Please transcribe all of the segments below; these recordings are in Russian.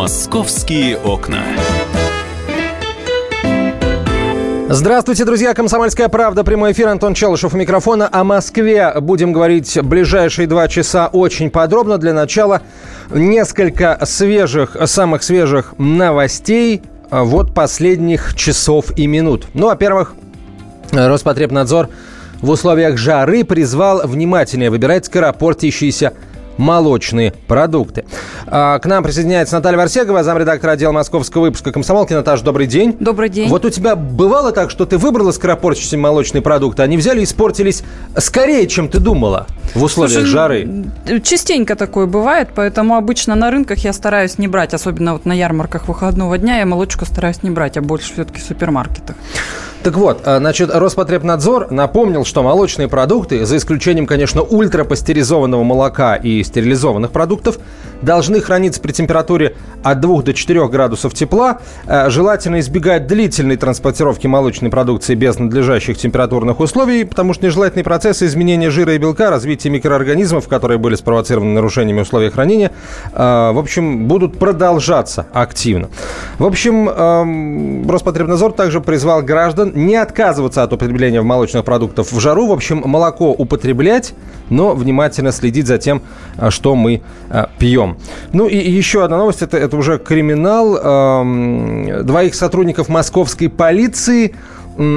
Московские окна. Здравствуйте, друзья. Комсомольская правда. Прямой эфир. Антон Челышев у микрофона. О Москве будем говорить ближайшие два часа очень подробно. Для начала несколько свежих, самых свежих новостей вот последних часов и минут. Ну, во-первых, Роспотребнадзор в условиях жары призвал внимательнее выбирать скоропортящиеся молочные продукты. А, к нам присоединяется Наталья Варсегова, замредактора отдела московского выпуска «Комсомолки». Наташа, добрый день. Добрый день. Вот у тебя бывало так, что ты выбрала скоропортящиеся молочные продукты, они взяли и испортились скорее, чем ты думала в условиях Слушай, жары? Частенько такое бывает, поэтому обычно на рынках я стараюсь не брать, особенно вот на ярмарках выходного дня я молочку стараюсь не брать, а больше все-таки в супермаркетах. Так вот, а, значит, Роспотребнадзор напомнил, что молочные продукты, за исключением, конечно, ультрапастеризованного молока и стерилизованных продуктов, должны храниться при температуре от 2 до 4 градусов тепла. Э, желательно избегать длительной транспортировки молочной продукции без надлежащих температурных условий, потому что нежелательные процессы изменения жира и белка, развития микроорганизмов, которые были спровоцированы нарушениями условий хранения, э, в общем, будут продолжаться активно. В общем, эм, Роспотребнадзор также призвал граждан не отказываться от употребления молочных продуктов в жару. В общем, молоко употреблять, но внимательно следить за тем, э, что мы пьем. Ну и еще одна новость, это, это уже криминал. Двоих сотрудников московской полиции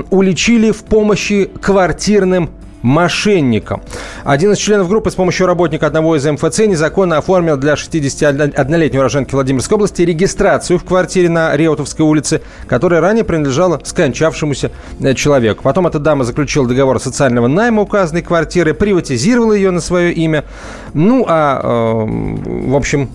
уличили в помощи квартирным мошенникам. Один из членов группы с помощью работника одного из МФЦ незаконно оформил для 61-летней уроженки Владимирской области регистрацию в квартире на Реутовской улице, которая ранее принадлежала скончавшемуся э, человеку. Потом эта дама заключила договор социального найма указанной квартиры, приватизировала ее на свое имя. Ну, а, э, в общем,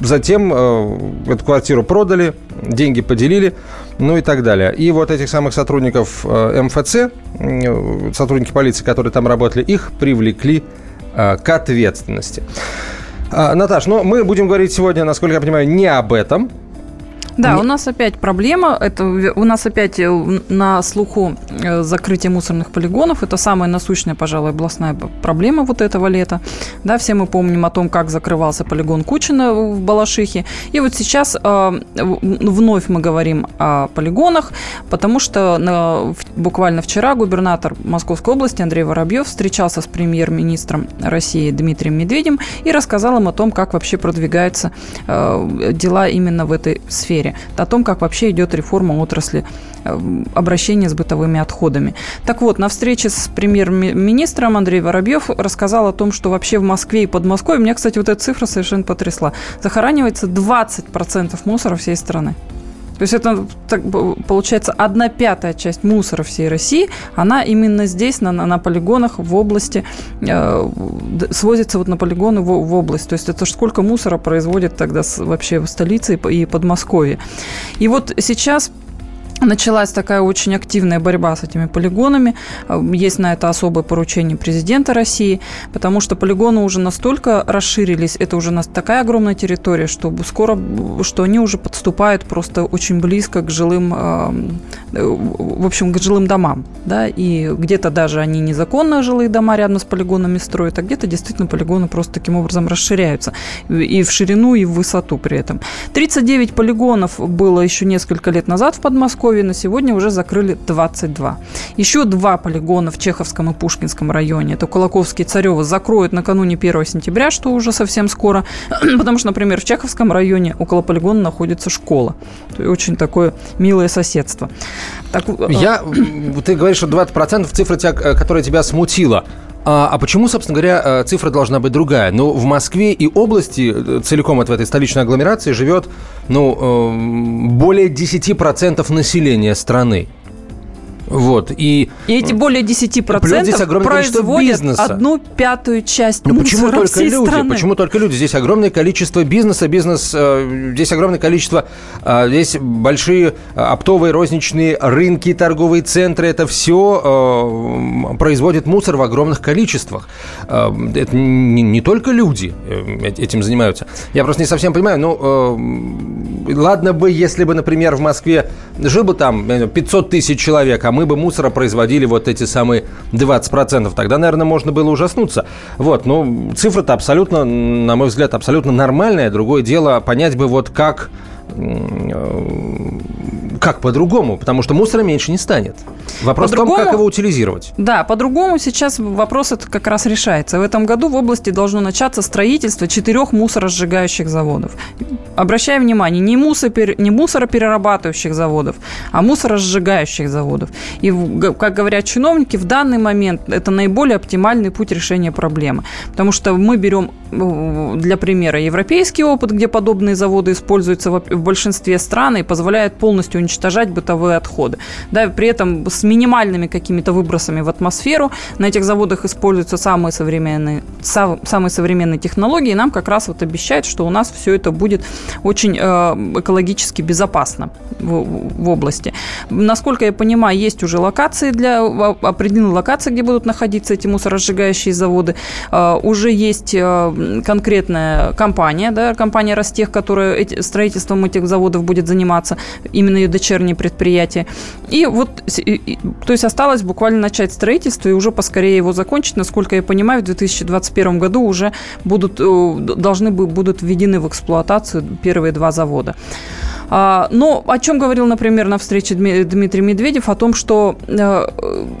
затем э, эту квартиру продали, деньги поделили ну и так далее. И вот этих самых сотрудников э, МФЦ, сотрудники полиции, которые там работали, их привлекли э, к ответственности. А, Наташ, ну мы будем говорить сегодня, насколько я понимаю, не об этом. Да, Не... у нас опять проблема. Это у нас опять э, на слуху э, закрытие мусорных полигонов. Это самая насущная, пожалуй, областная проблема вот этого лета. Да, все мы помним о том, как закрывался полигон Кучина в Балашихе. И вот сейчас э, вновь мы говорим о полигонах, потому что на, буквально вчера губернатор Московской области Андрей Воробьев встречался с премьер-министром России Дмитрием Медведем и рассказал им о том, как вообще продвигаются э, дела именно в этой сфере сфере, о том, как вообще идет реформа отрасли э, обращения с бытовыми отходами. Так вот, на встрече с премьер-министром Андрей Воробьев рассказал о том, что вообще в Москве и Подмосковье, меня, кстати, вот эта цифра совершенно потрясла, захоранивается 20% мусора всей страны. То есть это так, получается одна пятая часть мусора всей России, она именно здесь, на, на, на полигонах в области, э, свозится вот на полигоны в, в область. То есть это сколько мусора производит тогда вообще в столице и Подмосковье. И вот сейчас Началась такая очень активная борьба с этими полигонами. Есть на это особое поручение президента России, потому что полигоны уже настолько расширились, это уже такая огромная территория, что скоро, что они уже подступают просто очень близко к жилым, в общем, к жилым домам. Да? И где-то даже они незаконно жилые дома рядом с полигонами строят, а где-то действительно полигоны просто таким образом расширяются. И в ширину, и в высоту при этом. 39 полигонов было еще несколько лет назад в Подмосковье, Подмосковье на сегодня уже закрыли 22. Еще два полигона в Чеховском и Пушкинском районе. Это Кулаковский и Царево закроют накануне 1 сентября, что уже совсем скоро. Потому что, например, в Чеховском районе около полигона находится школа. Очень такое милое соседство. Так, э, Я, ты говоришь, что 20% цифра, тебя, э, которая тебя смутила. А, а почему, собственно говоря, э, цифра должна быть другая? Ну, в Москве и области, э, целиком от этой столичной агломерации, живет ну, э, более 10% населения страны. Вот, и, и эти более 10% здесь производят бизнеса. одну пятую часть ну, почему только люди? Страны? Почему только люди? Здесь огромное количество бизнеса, бизнес, э, здесь огромное количество, э, здесь большие э, оптовые розничные рынки, торговые центры, это все э, производит мусор в огромных количествах. Э, это не, не только люди э, этим занимаются. Я просто не совсем понимаю, ну, э, ладно бы, если бы, например, в Москве жил бы там 500 тысяч человек, а мы бы мусора производили вот эти самые 20%. Тогда, наверное, можно было ужаснуться. Вот, ну, цифра-то абсолютно, на мой взгляд, абсолютно нормальная. Другое дело понять бы вот как как по-другому? Потому что мусора меньше не станет. Вопрос в том, как его утилизировать. Да, по-другому сейчас вопрос это как раз решается. В этом году в области должно начаться строительство четырех мусоросжигающих заводов. Обращаю внимание, не, мусор, не мусороперерабатывающих заводов, а мусоросжигающих заводов. И, как говорят чиновники, в данный момент это наиболее оптимальный путь решения проблемы. Потому что мы берем э, для примера европейский опыт, где подобные заводы используются в большинстве стран и позволяют полностью уничтожать бытовые отходы. Да, при этом с минимальными какими-то выбросами в атмосферу. На этих заводах используются самые современные, самые современные технологии. И нам как раз вот обещают, что у нас все это будет очень э, экологически безопасно в, в области. Насколько я понимаю, есть уже локации для определенной локации, где будут находиться эти мусоросжигающие заводы. Э, уже есть э, конкретная компания, да, компания Ростех, которая эти, строительством этих заводов будет заниматься, именно ее дочерние предприятия. И вот то есть осталось буквально начать строительство и уже поскорее его закончить. Насколько я понимаю, в 2021 году уже будут, э, должны будут введены в эксплуатацию первые два завода. А, но о чем говорил, например, на встрече Дмитрий Медведев, о том, что э,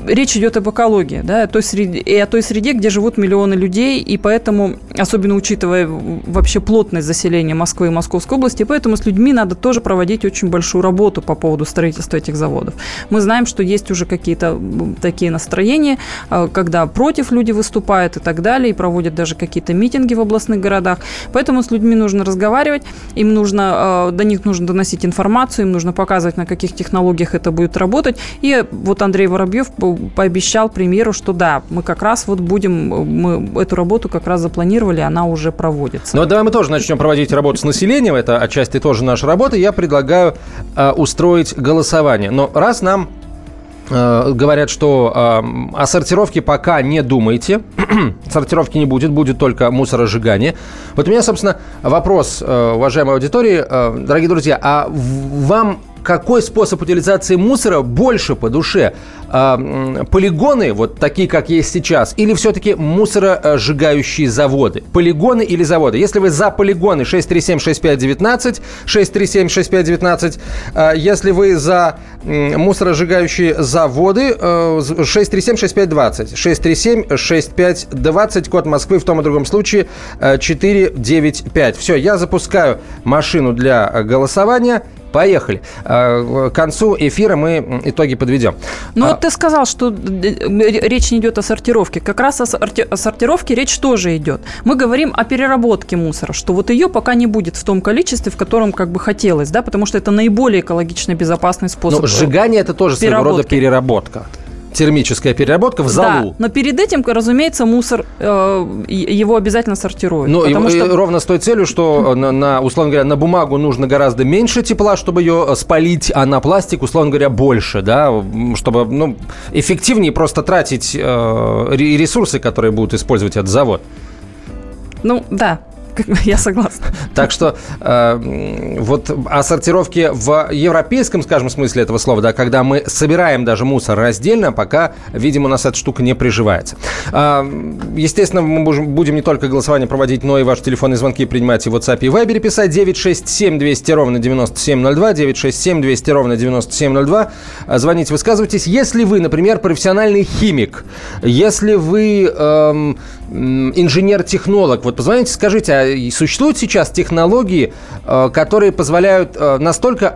речь идет об экологии, да, о той среде, и о той среде, где живут миллионы людей, и поэтому, особенно учитывая вообще плотность заселения Москвы и Московской области, поэтому с людьми надо тоже проводить очень большую работу по поводу строительства этих заводов. Мы знаем, что есть уже какие-то такие настроения, э, когда против люди выступают и так далее, и проводят даже какие-то митинги в областных городах. Поэтому с людьми нужно разговаривать, им нужно, э, до них нужно доносить информацию, им нужно показывать, на каких технологиях это будет работать. И вот Андрей Воробьев пообещал премьеру, что да, мы как раз вот будем, мы эту работу как раз запланировали, она уже проводится. Ну, давай мы тоже начнем проводить работу с населением, это отчасти тоже наша работа. Я предлагаю э, устроить голосование. Но раз нам говорят, что э, о сортировке пока не думайте. Сортировки не будет, будет только мусоросжигание. Вот у меня, собственно, вопрос, э, уважаемой аудитории. Э, дорогие друзья, а вам какой способ утилизации мусора больше по душе? Э, полигоны, вот такие, как есть сейчас, или все-таки мусоросжигающие заводы? Полигоны или заводы? Если вы за полигоны 637-6519, 637-6519, э, если вы за э, мусоросжигающие заводы, э, 637-6520, 637-6520, код Москвы в том и другом случае э, 495. Все, я запускаю машину для голосования. Поехали. Э, к концу эфира мы итоги подведем. Ну а... вот ты сказал, что речь не идет о сортировке. Как раз о, сорти... о сортировке речь тоже идет. Мы говорим о переработке мусора, что вот ее пока не будет в том количестве, в котором как бы хотелось, да, потому что это наиболее экологично безопасный способ. Но сжигание это тоже своего рода переработка термическая переработка в залу. Да, но перед этим, разумеется, мусор, э, его обязательно сортируют. Ну, и, что... ровно с той целью, что на, на, условно говоря, на бумагу нужно гораздо меньше тепла, чтобы ее спалить, а на пластик, условно говоря, больше, да, чтобы ну, эффективнее просто тратить э, ресурсы, которые будут использовать этот завод. Ну, да, Я согласна. Так что э, вот о сортировке в европейском, скажем, смысле этого слова, да, когда мы собираем даже мусор раздельно, пока, видимо, у нас эта штука не приживается. Э, естественно, мы будем не только голосование проводить, но и ваши телефонные звонки принимать и в WhatsApp и Viber писать 967 200 ровно 9702, 967 200 ровно 9702. Звоните, высказывайтесь. Если вы, например, профессиональный химик, если вы эм, инженер-технолог, вот позвоните, скажите, а существуют сейчас технологии, э, которые позволяют э, настолько,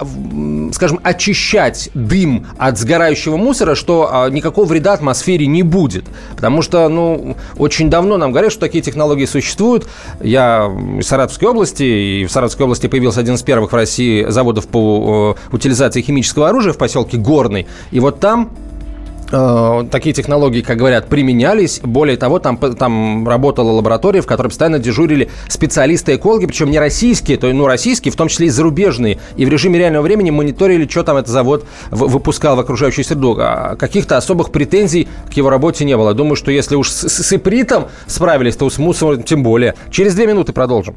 скажем, очищать дым от сгорающего мусора, что э, никакого вреда атмосфере не будет. Потому что, ну, очень давно нам говорят, что такие технологии существуют. Я из Саратовской области, и в Саратовской области появился один из первых в России заводов по утилизации химического оружия в поселке Горный. И вот там Э, такие технологии, как говорят, применялись. Более того, там, там работала лаборатория, в которой постоянно дежурили специалисты-экологи, причем не российские, то ну, российские, в том числе и зарубежные. И в режиме реального времени мониторили, что там этот завод выпускал в окружающую среду. А каких-то особых претензий к его работе не было. Думаю, что если уж с, с ипритом справились, то с мусором тем более. Через две минуты продолжим.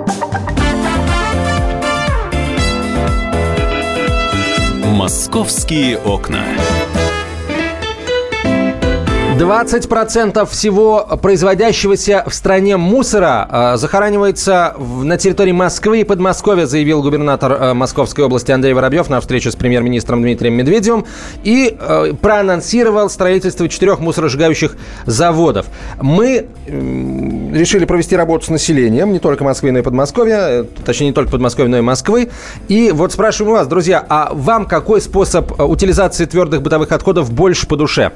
«Московские окна». 20% всего производящегося в стране мусора э, захоранивается в, на территории Москвы и Подмосковья, заявил губернатор э, Московской области Андрей Воробьев на встрече с премьер-министром Дмитрием Медведевым и э, проанонсировал строительство четырех мусоросжигающих заводов. Мы э, решили провести работу с населением, не только Москвы, но и Подмосковья, э, точнее, не только Подмосковья, но и Москвы. И вот спрашиваем у вас, друзья, а вам какой способ э, утилизации твердых бытовых отходов больше по душе?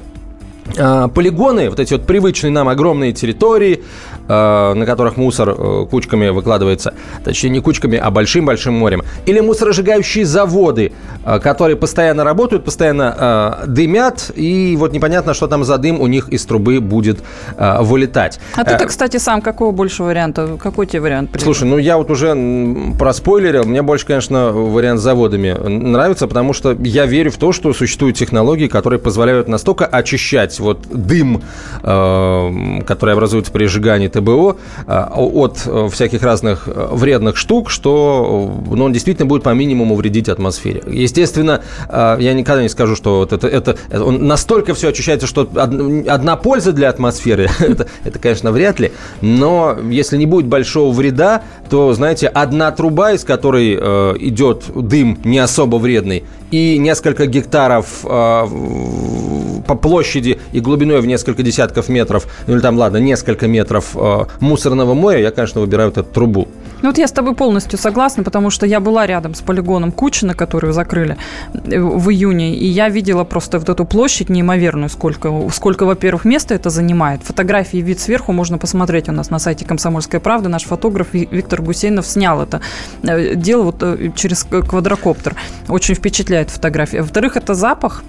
А, полигоны, вот эти вот привычные нам огромные территории, а, на которых мусор э, кучками выкладывается, точнее не кучками, а большим-большим морем, или мусоросжигающие заводы, а, которые постоянно работают, постоянно дымят, и вот непонятно, что там за дым у них из трубы будет вылетать. А ты, э, кстати, сам какого больше варианта? Какой тебе вариант? Придет? Слушай, ну я вот уже проспойлерил, мне больше, конечно, вариант с заводами нравится, потому что я верю в то, что существуют технологии, которые позволяют настолько очищать убрать вот дым, э, который образуется при сжигании ТБО, э, от э, всяких разных вредных штук, что ну, он действительно будет по минимуму вредить атмосфере. Естественно, я никогда не скажу, что вот это, это, он настолько все очищается, что одна польза для атмосферы, это, это, конечно, вряд ли, но если не будет большого вреда, то, знаете, одна труба, из которой э, идет дым не особо вредный, и несколько гектаров э, по площади и глубиной в несколько десятков метров, ну или там, ладно, несколько метров э, мусорного моря, я, конечно, выбираю вот эту трубу. Ну вот я с тобой полностью согласна, потому что я была рядом с полигоном Кучина, который закрыли э, в июне, и я видела просто вот эту площадь неимоверную, сколько, сколько во-первых, места это занимает. Фотографии вид сверху можно посмотреть у нас на сайте «Комсомольской правды». Наш фотограф Виктор Гусейнов снял это э, дело вот через квадрокоптер. Очень впечатляет фотография. Во-вторых, это запах,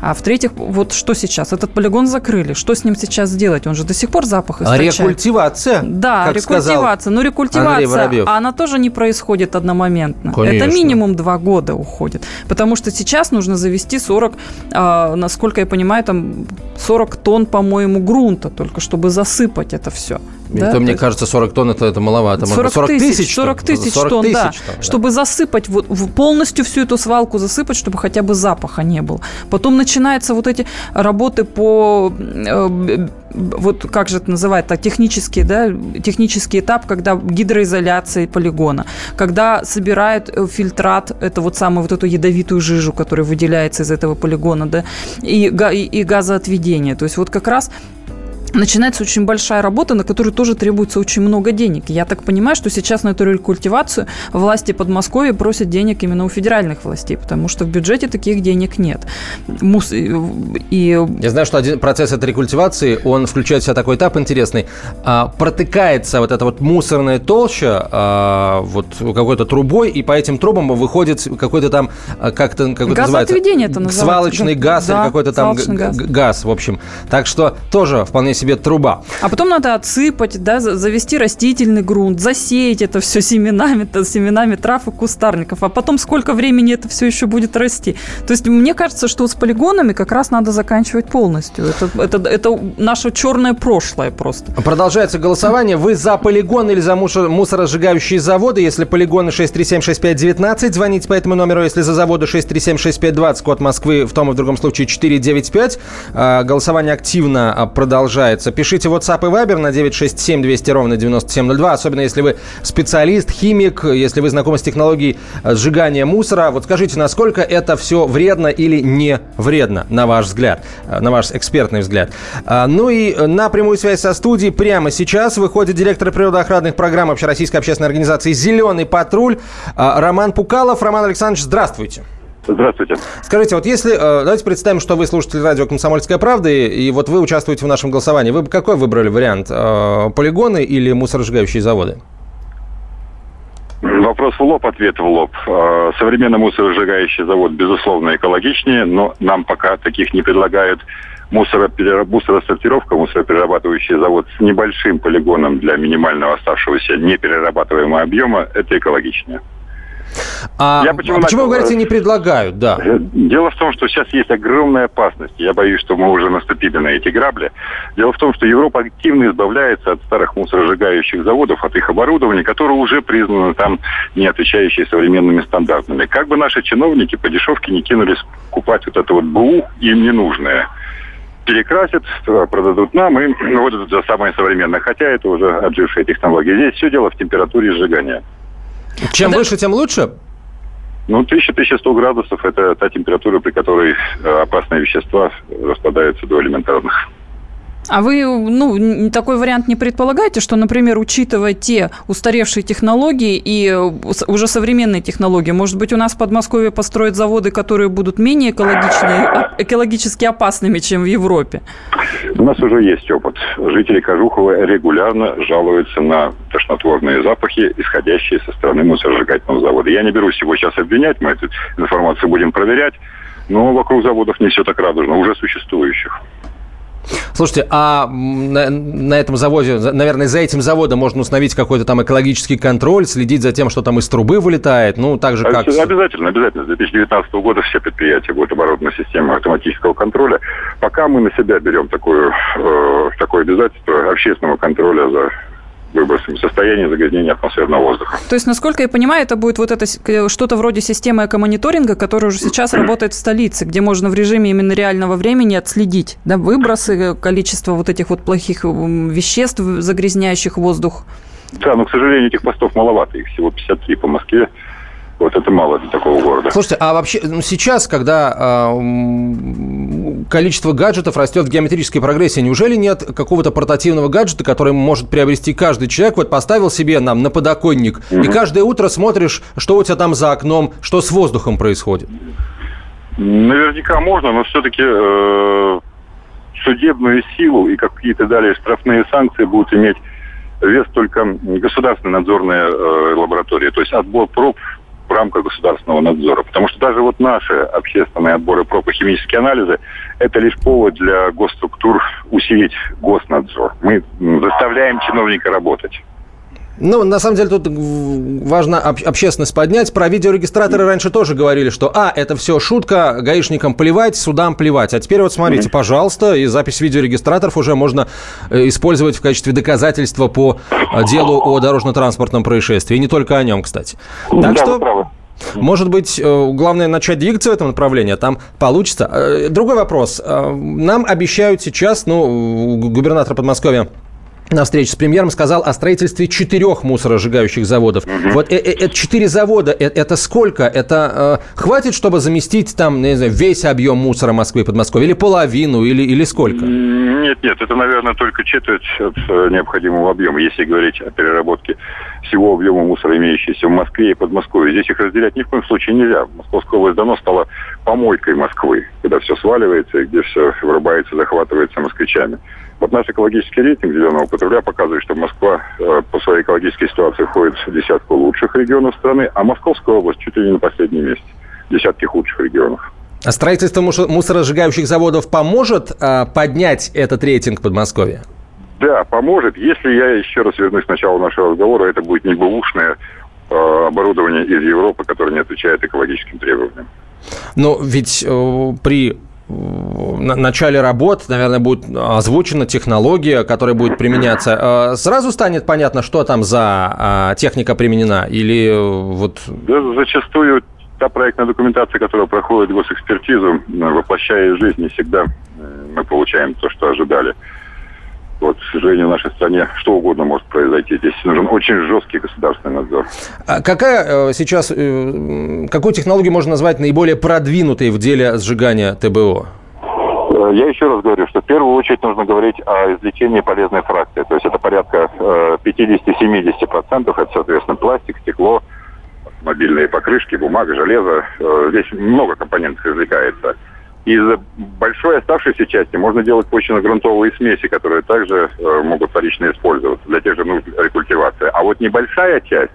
а в-третьих, вот что сейчас? Этот полигон закрыли. Что с ним сейчас делать? Он же до сих пор запах источает. Рекультивация. Да, рекультивация. Ну, рекультивация, она тоже не происходит одномоментно. Конечно. Это минимум два года уходит. Потому что сейчас нужно завести 40, а, насколько я понимаю, там 40 тонн, по-моему, грунта только, чтобы засыпать это все. Да? То, мне есть... кажется, 40 тонн это, это маловато. 40, 40 тысяч, 40 тысяч 40 тонн, тысяч, да. Тонн, да. Чтобы засыпать, вот, полностью всю эту свалку засыпать, чтобы хотя бы запаха не было. Потом начинаются вот эти работы по э, вот как же это называется, технический, да, технический этап, когда гидроизоляция полигона, когда собирают э, фильтрат, это вот самую вот эту ядовитую жижу, которая выделяется из этого полигона, да, и, и, и газоотведение. То есть вот как раз начинается очень большая работа, на которую тоже требуется очень много денег. Я так понимаю, что сейчас на эту рекультивацию власти Подмосковья просят денег именно у федеральных властей, потому что в бюджете таких денег нет. Мус... И... Я знаю, что один процесс этой рекультивации, он включает в себя такой этап интересный. А, протыкается вот эта вот мусорная толща а, вот какой-то трубой, и по этим трубам выходит какой-то там, как-то как это называется? это называется. Свалочный газ да, или какой-то там газ. газ, в общем. Так что тоже вполне себе труба. А потом надо отсыпать, да, завести растительный грунт, засеять это все семенами, то, семенами трав и кустарников. А потом сколько времени это все еще будет расти. То есть мне кажется, что с полигонами как раз надо заканчивать полностью. Это, это, это наше черное прошлое просто. Продолжается голосование. Вы за полигон или за мусоросжигающие заводы? Если полигоны 6376519, звоните по этому номеру. Если за заводы 6376520, код Москвы, в том и в другом случае 495. А, голосование активно а, продолжается продолжается. Пишите WhatsApp и Viber на 967 200 ровно 9702, особенно если вы специалист, химик, если вы знакомы с технологией э, сжигания мусора. Вот скажите, насколько это все вредно или не вредно, на ваш взгляд, э, на ваш экспертный взгляд. А, ну и на прямую связь со студией прямо сейчас выходит директор природоохранных программ Общероссийской общественной организации «Зеленый патруль» Роман Пукалов. Роман Александрович, здравствуйте. Здравствуйте. Скажите, вот если... Э, давайте представим, что вы слушатель радио «Комсомольская правда», и вот вы участвуете в нашем голосовании. Вы бы какой выбрали вариант? Э, полигоны или мусоросжигающие заводы? Вопрос в лоб, ответ в лоб. Э, современный мусоросжигающий завод, безусловно, экологичнее, но нам пока таких не предлагают. Мусоросортировка, мусороперерабатывающий завод с небольшим полигоном для минимального оставшегося неперерабатываемого объема, это экологичнее. А, Я почему, а почему вы говорите, не предлагают, да? Э, дело в том, что сейчас есть огромная опасность. Я боюсь, что мы уже наступили на эти грабли. Дело в том, что Европа активно избавляется от старых мусоросжигающих заводов, от их оборудования, которое уже признано там не отвечающее современными стандартами. Как бы наши чиновники по дешевке не кинулись купать вот это вот БУ, им ненужное перекрасят, продадут нам, и ну, вот это самое современное. Хотя это уже отжившая технология. Здесь все дело в температуре сжигания. Чем выше, тем лучше? Ну, 1000-1100 градусов – это та температура, при которой э, опасные вещества распадаются до элементарных. А вы, ну, такой вариант не предполагаете, что, например, учитывая те устаревшие технологии и уже современные технологии, может быть, у нас в Подмосковье построят заводы, которые будут менее экологичные, экологически опасными, чем в Европе? У нас уже есть опыт. Жители Кожухова регулярно жалуются на тошнотворные запахи, исходящие со стороны мусоросжигательного завода. Я не берусь его сейчас обвинять, мы эту информацию будем проверять, но вокруг заводов не все так радужно, уже существующих. Слушайте, а на, на этом заводе, наверное, за этим заводом можно установить какой-то там экологический контроль, следить за тем, что там из трубы вылетает, ну, так же, как... Обязательно, обязательно. С 2019 года все предприятия будут оборудованы системой автоматического контроля. Пока мы на себя берем такое, э, такое обязательство общественного контроля за выбросами, состояние загрязнения атмосферного воздуха. То есть, насколько я понимаю, это будет вот это что-то вроде системы экомониторинга, которая уже сейчас работает в столице, где можно в режиме именно реального времени отследить да, выбросы, количество вот этих вот плохих веществ, загрязняющих воздух. Да, но, к сожалению, этих постов маловато, их всего 53 по Москве. Вот это мало для такого города. Слушайте, а вообще ну, сейчас, когда э, количество гаджетов растет в геометрической прогрессии, неужели нет какого-то портативного гаджета, который может приобрести каждый человек? Вот поставил себе нам на подоконник, угу. и каждое утро смотришь, что у тебя там за окном, что с воздухом происходит. Наверняка можно, но все-таки э, судебную силу и какие-то далее штрафные санкции будут иметь вес только государственная надзорная э, лаборатория. То есть отбор проб в рамках государственного надзора. Потому что даже вот наши общественные отборы проб и химические анализы – это лишь повод для госструктур усилить госнадзор. Мы заставляем чиновника работать. Ну, на самом деле, тут важно общественность поднять. Про видеорегистраторы раньше тоже говорили, что, а, это все шутка, гаишникам плевать, судам плевать. А теперь вот смотрите, пожалуйста, и запись видеорегистраторов уже можно э, использовать в качестве доказательства по э, делу о дорожно-транспортном происшествии. И не только о нем, кстати. Так да, что... Может быть, э, главное начать двигаться в этом направлении, а там получится. Другой вопрос. Нам обещают сейчас, ну, губернатор Подмосковья на встрече с премьером сказал о строительстве четырех мусоросжигающих заводов. Угу. Вот это э, четыре завода, э, это сколько? Это э, хватит, чтобы заместить там, не знаю, весь объем мусора Москвы и Подмосковья? Или половину, или, или сколько? Нет, нет, это, наверное, только четверть от э, необходимого объема, если говорить о переработке всего объема мусора, имеющегося в Москве и Подмосковье. Здесь их разделять ни в коем случае нельзя. Московская область давно стала помойкой Москвы, когда все сваливается и где все вырубается, захватывается москвичами. Вот наш экологический рейтинг зеленого потребля показывает, что Москва э, по своей экологической ситуации входит в десятку лучших регионов страны, а Московская область чуть ли не на последнем месте. Десятки худших регионов. А строительство мусоросжигающих заводов поможет э, поднять этот рейтинг Подмосковья? Да, поможет. Если я еще раз вернусь к началу нашего разговора, это будет не бэушное э, оборудование из Европы, которое не отвечает экологическим требованиям. Но ведь э, при начале работ, наверное, будет озвучена технология, которая будет применяться. Э, сразу станет понятно, что там за э, техника применена? Или э, вот... Да, зачастую та проектная документация, которая проходит госэкспертизу, воплощая жизнь, не всегда мы получаем то, что ожидали. Вот, к сожалению, в нашей стране что угодно может произойти. Здесь нужен очень жесткий государственный надзор. А какая э, сейчас, э, какую технологию можно назвать наиболее продвинутой в деле сжигания ТБО? Э, я еще раз говорю, что в первую очередь нужно говорить о извлечении полезной фракции. То есть это порядка 50-70%. Это, соответственно, пластик, стекло, мобильные покрышки, бумага, железо. Здесь много компонентов извлекается из большой оставшейся части можно делать почвенно-грунтовые смеси, которые также э, могут вторично использоваться для тех же нужд рекультивации. А вот небольшая часть,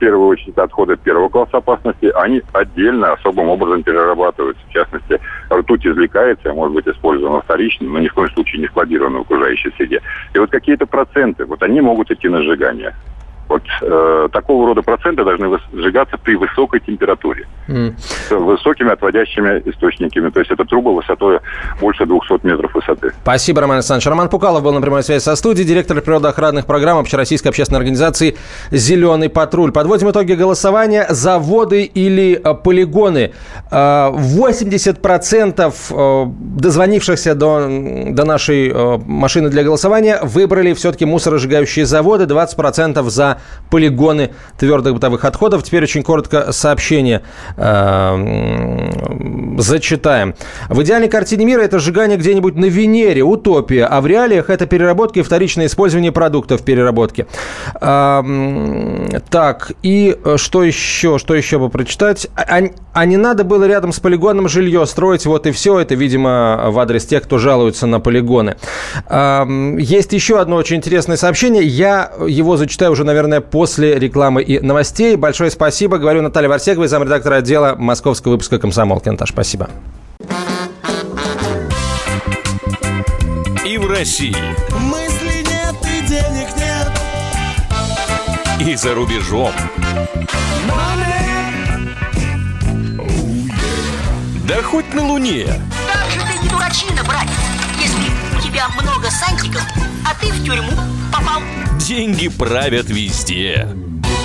первую очередь отходы первого класса опасности, они отдельно особым образом перерабатываются. В частности, ртуть извлекается, может быть использована вторично, но ни в коем случае не складирована в окружающей среде. И вот какие-то проценты, вот они могут идти на сжигание. Вот э, такого рода проценты должны сжигаться при высокой температуре. Mm. С высокими отводящими источниками. То есть это трубы высотой больше 200 метров высоты. Спасибо, Роман Александрович. Роман Пукалов был на прямой связи со студией, директор природоохранных программ Общероссийской общественной организации «Зеленый патруль». Подводим итоги голосования. Заводы или э, полигоны. 80% э, дозвонившихся до, до нашей машины для голосования выбрали все-таки мусоросжигающие заводы. 20% за полигоны твердых бытовых отходов. Теперь очень коротко сообщение э, зачитаем. В идеальной картине мира это сжигание где-нибудь на Венере, утопия, а в реалиях это переработка и вторичное использование продуктов переработки. Э, так, и что еще, что еще бы прочитать? А, а не надо было рядом с полигоном жилье строить, вот и все. Это, видимо, в адрес тех, кто жалуется на полигоны. Э, есть еще одно очень интересное сообщение. Я его зачитаю уже, наверное, после рекламы и новостей. Большое спасибо. Говорю Наталья Варсеговой, замредактора отдела московского выпуска «Комсомолки». Наташа, спасибо. И в России. Мысли нет и денег нет. И за рубежом. Да хоть на Луне. Как же ты не дурачина, братец, если у тебя много сантиков, а ты в тюрьму попал. Деньги правят везде.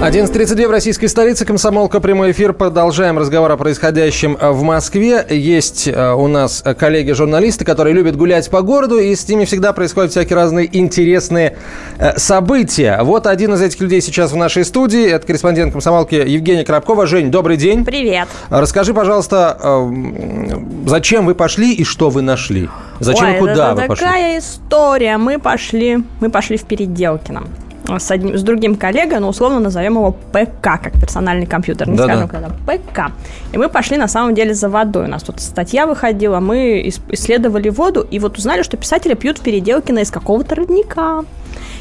11.32 в российской столице. Комсомолка. Прямой эфир. Продолжаем разговор о происходящем э, в Москве. Есть э, у нас коллеги-журналисты, которые любят гулять по городу, и с ними всегда происходят всякие разные интересные э, события. Вот один из этих людей сейчас в нашей студии. Это корреспондент комсомолки Евгения Коробкова. Жень, добрый день. Привет. Расскажи, пожалуйста, зачем вы пошли и что вы нашли? Зачем Ой, и куда это вы пошли? такая история. Мы пошли, мы пошли в Переделкино с, одним, с другим коллегой, но условно назовем его ПК, как персональный компьютер, не да, скажем, когда ПК. И мы пошли на самом деле за водой. У нас тут статья выходила, мы исследовали воду, и вот узнали, что писатели пьют в Переделкино из какого-то родника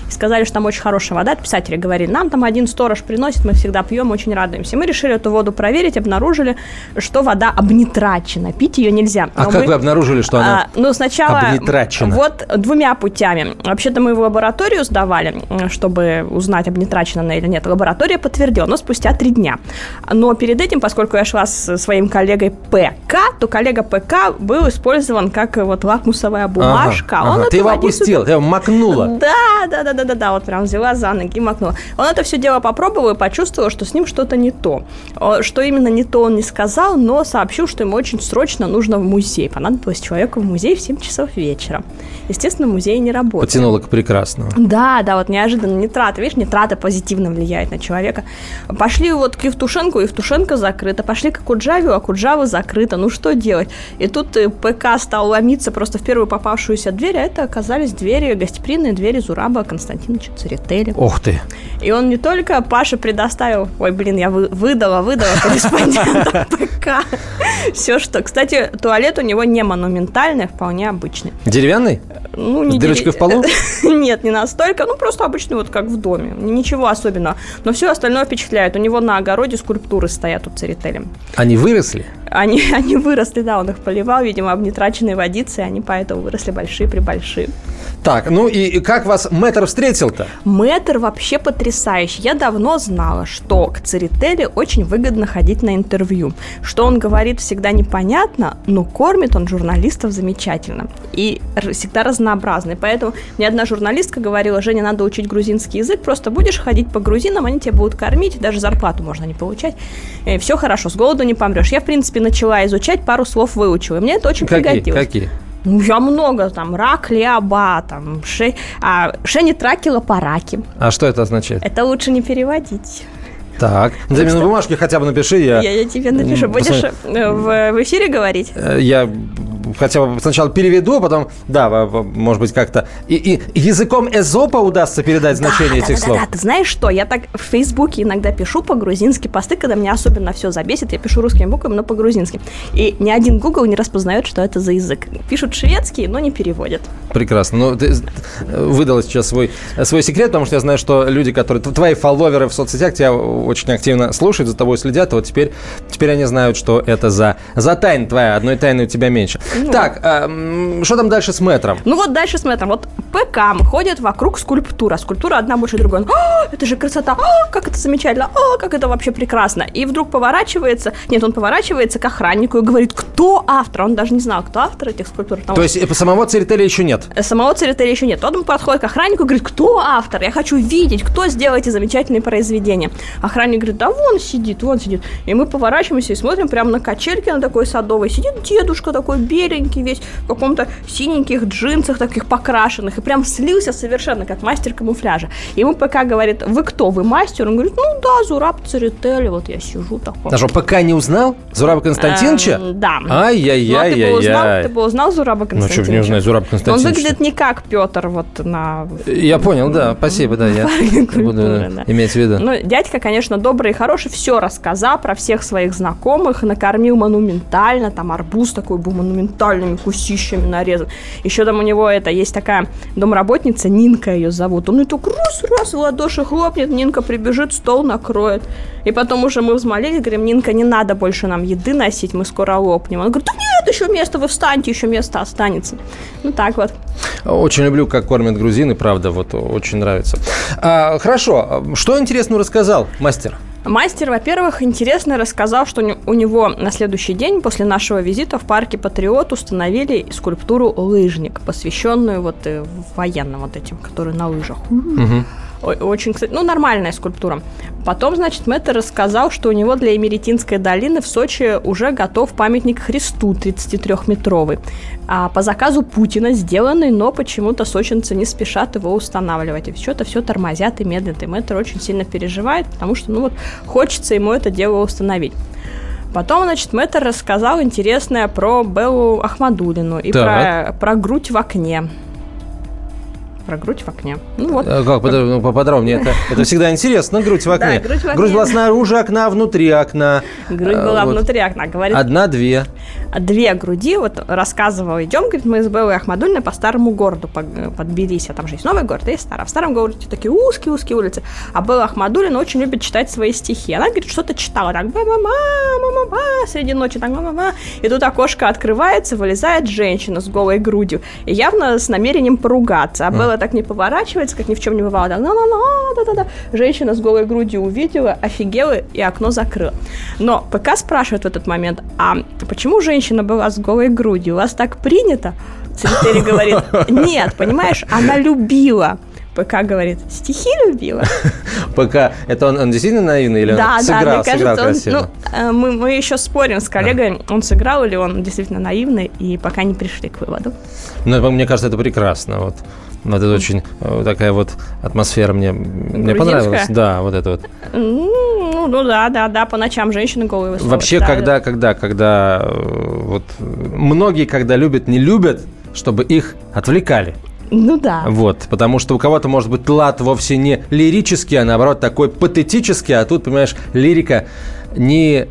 сказали, что там очень хорошая вода. Писатели говорили, нам там один сторож приносит, мы всегда пьем, очень радуемся. Мы решили эту воду проверить, обнаружили, что вода обнитрачена, пить ее нельзя. А Но а мы, как вы обнаружили, что она а, Ну, сначала... Обнитрачена. Вот двумя путями. Вообще-то мы в лабораторию сдавали, чтобы узнать, обнитрачена она или нет. Лаборатория подтвердила, но спустя три дня. Но перед этим, поскольку я шла с своим коллегой ПК, то коллега ПК был использован как вот лакмусовая бумажка. Ага, ага. Ты его опустил, ты его макнула. Да, да, да, да-да-да, вот прям взяла за ноги и макнула. Он это все дело попробовал и почувствовал, что с ним что-то не то. Что именно не то он не сказал, но сообщил, что ему очень срочно нужно в музей. Понадобилось человеку в музей в 7 часов вечера. Естественно, музей не работает. Потянуло к прекрасному. Да, да, вот неожиданно нитраты. Видишь, нитраты позитивно влияют на человека. Пошли вот к Евтушенко, Евтушенко закрыто. Пошли к Акуджаве, Акуджава закрыто. Ну что делать? И тут э, ПК стал ломиться просто в первую попавшуюся дверь, а это оказались двери, гостеприимные двери Зураба Константина Константиновича Церетели. Ух ты! И он не только Паша предоставил, ой, блин, я выдала, выдала корреспондента ПК. Все что. Кстати, туалет у него не монументальный, а вполне обычный. Деревянный? Ну, не С дырочкой в полу? Нет, не настолько. Ну, просто обычный, вот как в доме. Ничего особенного. Но все остальное впечатляет. У него на огороде скульптуры стоят у Церетели. Они выросли? Они, они выросли, да, он их поливал, видимо, об нетраченной водице, и они поэтому выросли большие-пребольшие. Так, ну и как вас мэтр встретил-то? Мэтр вообще потрясающий. Я давно знала, что к Церетели очень выгодно ходить на интервью. Что он говорит, всегда непонятно, но кормит он журналистов замечательно. И всегда разнообразный. Поэтому мне одна журналистка говорила, Женя, надо учить грузинский язык, просто будешь ходить по грузинам, они тебя будут кормить, даже зарплату можно не получать. И все хорошо, с голоду не помрешь. Я, в принципе, начала изучать, пару слов выучила. И мне это очень какие, пригодилось. Какие? Ну, я много, там, рак, лиаба, там, ше, а, шенитраки, параки. А что это означает? Это лучше не переводить. Так, ты мне на бумажке хотя бы напиши. Я, я, я тебе напишу. Будешь э, в, в эфире говорить? Э, я хотя бы сначала переведу, а потом, да, может быть, как-то и, и языком эзопа удастся передать значение да, этих да, слов. Да, да, ты знаешь что? Я так в Фейсбуке иногда пишу по-грузински посты, когда меня особенно все забесит. Я пишу русскими буквами, но по-грузински. И ни один Google не распознает, что это за язык. Пишут шведский, но не переводят. Прекрасно. Ну, ты выдала сейчас свой, свой секрет, потому что я знаю, что люди, которые... Твои фолловеры в соцсетях тебя очень активно слушают, за тобой следят, вот теперь, теперь они знают, что это за, за тайна твоя. Одной тайны у тебя меньше. Ну, так, а, что там дальше с метром? Ну вот дальше с метром. Вот ПК ходит вокруг скульптура. Скульптура одна больше другой. Он, а, это же красота, а, как это замечательно, а, как это вообще прекрасно. И вдруг поворачивается, нет, он поворачивается к охраннику и говорит, кто автор. Он даже не знал, кто автор этих скульптур. То есть э, самого Церетели еще нет? Э, самого Церетели еще нет. Он подходит к охраннику и говорит, кто автор? Я хочу видеть, кто сделал эти замечательные произведения. Охранник говорит, да вон сидит, вон сидит. И мы поворачиваемся и смотрим прямо на качельке на такой садовой. Сидит дедушка такой беленький весь, в каком-то синеньких джинсах таких покрашенных. И прям слился совершенно, как мастер камуфляжа. Ему ПК говорит, вы кто, вы мастер? Он говорит, ну да, Зураб Церетели, вот я сижу такой. Что, ПК не узнал? Зураба Константиновича? Эм, да. Ай-яй-яй-яй-яй. Ну, а ты бы узнал Зураба Константиновича? Ну, что не узнать Зураба Константиновича? Он выглядит не как Петр вот на... Я понял, да, спасибо, да, я буду иметь в виду. Ну, дядька, конечно, добрый и хороший, все рассказал про всех своих знакомых, накормил монументально, там арбуз такой был монументальными кусищами нарезан. Еще там у него это, есть такая домработница, Нинка ее зовут. Он и так раз-раз в ладоши хлопнет, Нинка прибежит, стол накроет. И потом уже мы взмолились, говорим, Нинка, не надо больше нам еды носить, мы скоро лопнем. Он говорит, да нет, еще место, вы встаньте, еще место останется. Ну так вот. Очень люблю, как кормят грузины, правда, вот очень нравится. А, хорошо, что интересного рассказал мастер? Мастер, во-первых, интересно рассказал, что у него на следующий день после нашего визита в парке Патриот установили скульптуру «Лыжник», посвященную вот э, военным вот этим, которые на лыжах. Угу. Очень, кстати, ну, нормальная скульптура. Потом, значит, Мэтр рассказал, что у него для Эмеретинской долины в Сочи уже готов памятник Христу 33-метровый. А по заказу Путина сделанный, но почему-то сочинцы не спешат его устанавливать. И что-то все тормозят и медлят. И Мэтр очень сильно переживает, потому что, ну вот, хочется ему это дело установить. Потом, значит, Мэтр рассказал интересное про Беллу Ахмадулину и про, про грудь в окне про грудь в окне. Ну вот. А как, ну, поподробнее, это, это всегда интересно, грудь в окне. Да, грудь, в окне. грудь была снаружи окна, внутри окна. Грудь была вот. внутри окна, говорит. Одна-две. Две груди, вот рассказывал, идем, говорит, мы с Беллой Ахмадульной по старому городу под Тбилиси, там же есть новый город, есть старый. В старом городе такие узкие-узкие улицы. А Белла Ахмадулина очень любит читать свои стихи. Она, говорит, что-то читала, так, мама, мама, мама, среди ночи, так, мама, мама. И тут окошко открывается, вылезает женщина с голой грудью, и явно с намерением поругаться. А Белла так не поворачивается, как ни в чем не бывало. Так, на-на-на, да-да-да. Женщина с голой грудью увидела, офигела и окно закрыла. Но ПК спрашивает в этот момент, а почему женщина была с голой грудью? У вас так принято? Цветели говорит, нет, понимаешь, она любила. ПК говорит, стихи любила. ПК, это он, он действительно наивный или да, он сыграл, да, мне кажется, сыграл красиво? Он, ну, э, мы, мы еще спорим с коллегой, он сыграл или он действительно наивный, и пока не пришли к выводу. Ну, мне кажется, это прекрасно. Вот. Вот это очень э, такая вот атмосфера мне, мне понравилась. Да, вот это вот. Ну, ну да, да, да, по ночам женщины голые Вообще, да, когда, да. когда, когда, э, вот многие, когда любят, не любят, чтобы их отвлекали. Ну да. Вот, потому что у кого-то может быть лад вовсе не лирический, а наоборот такой патетический, а тут, понимаешь, лирика не,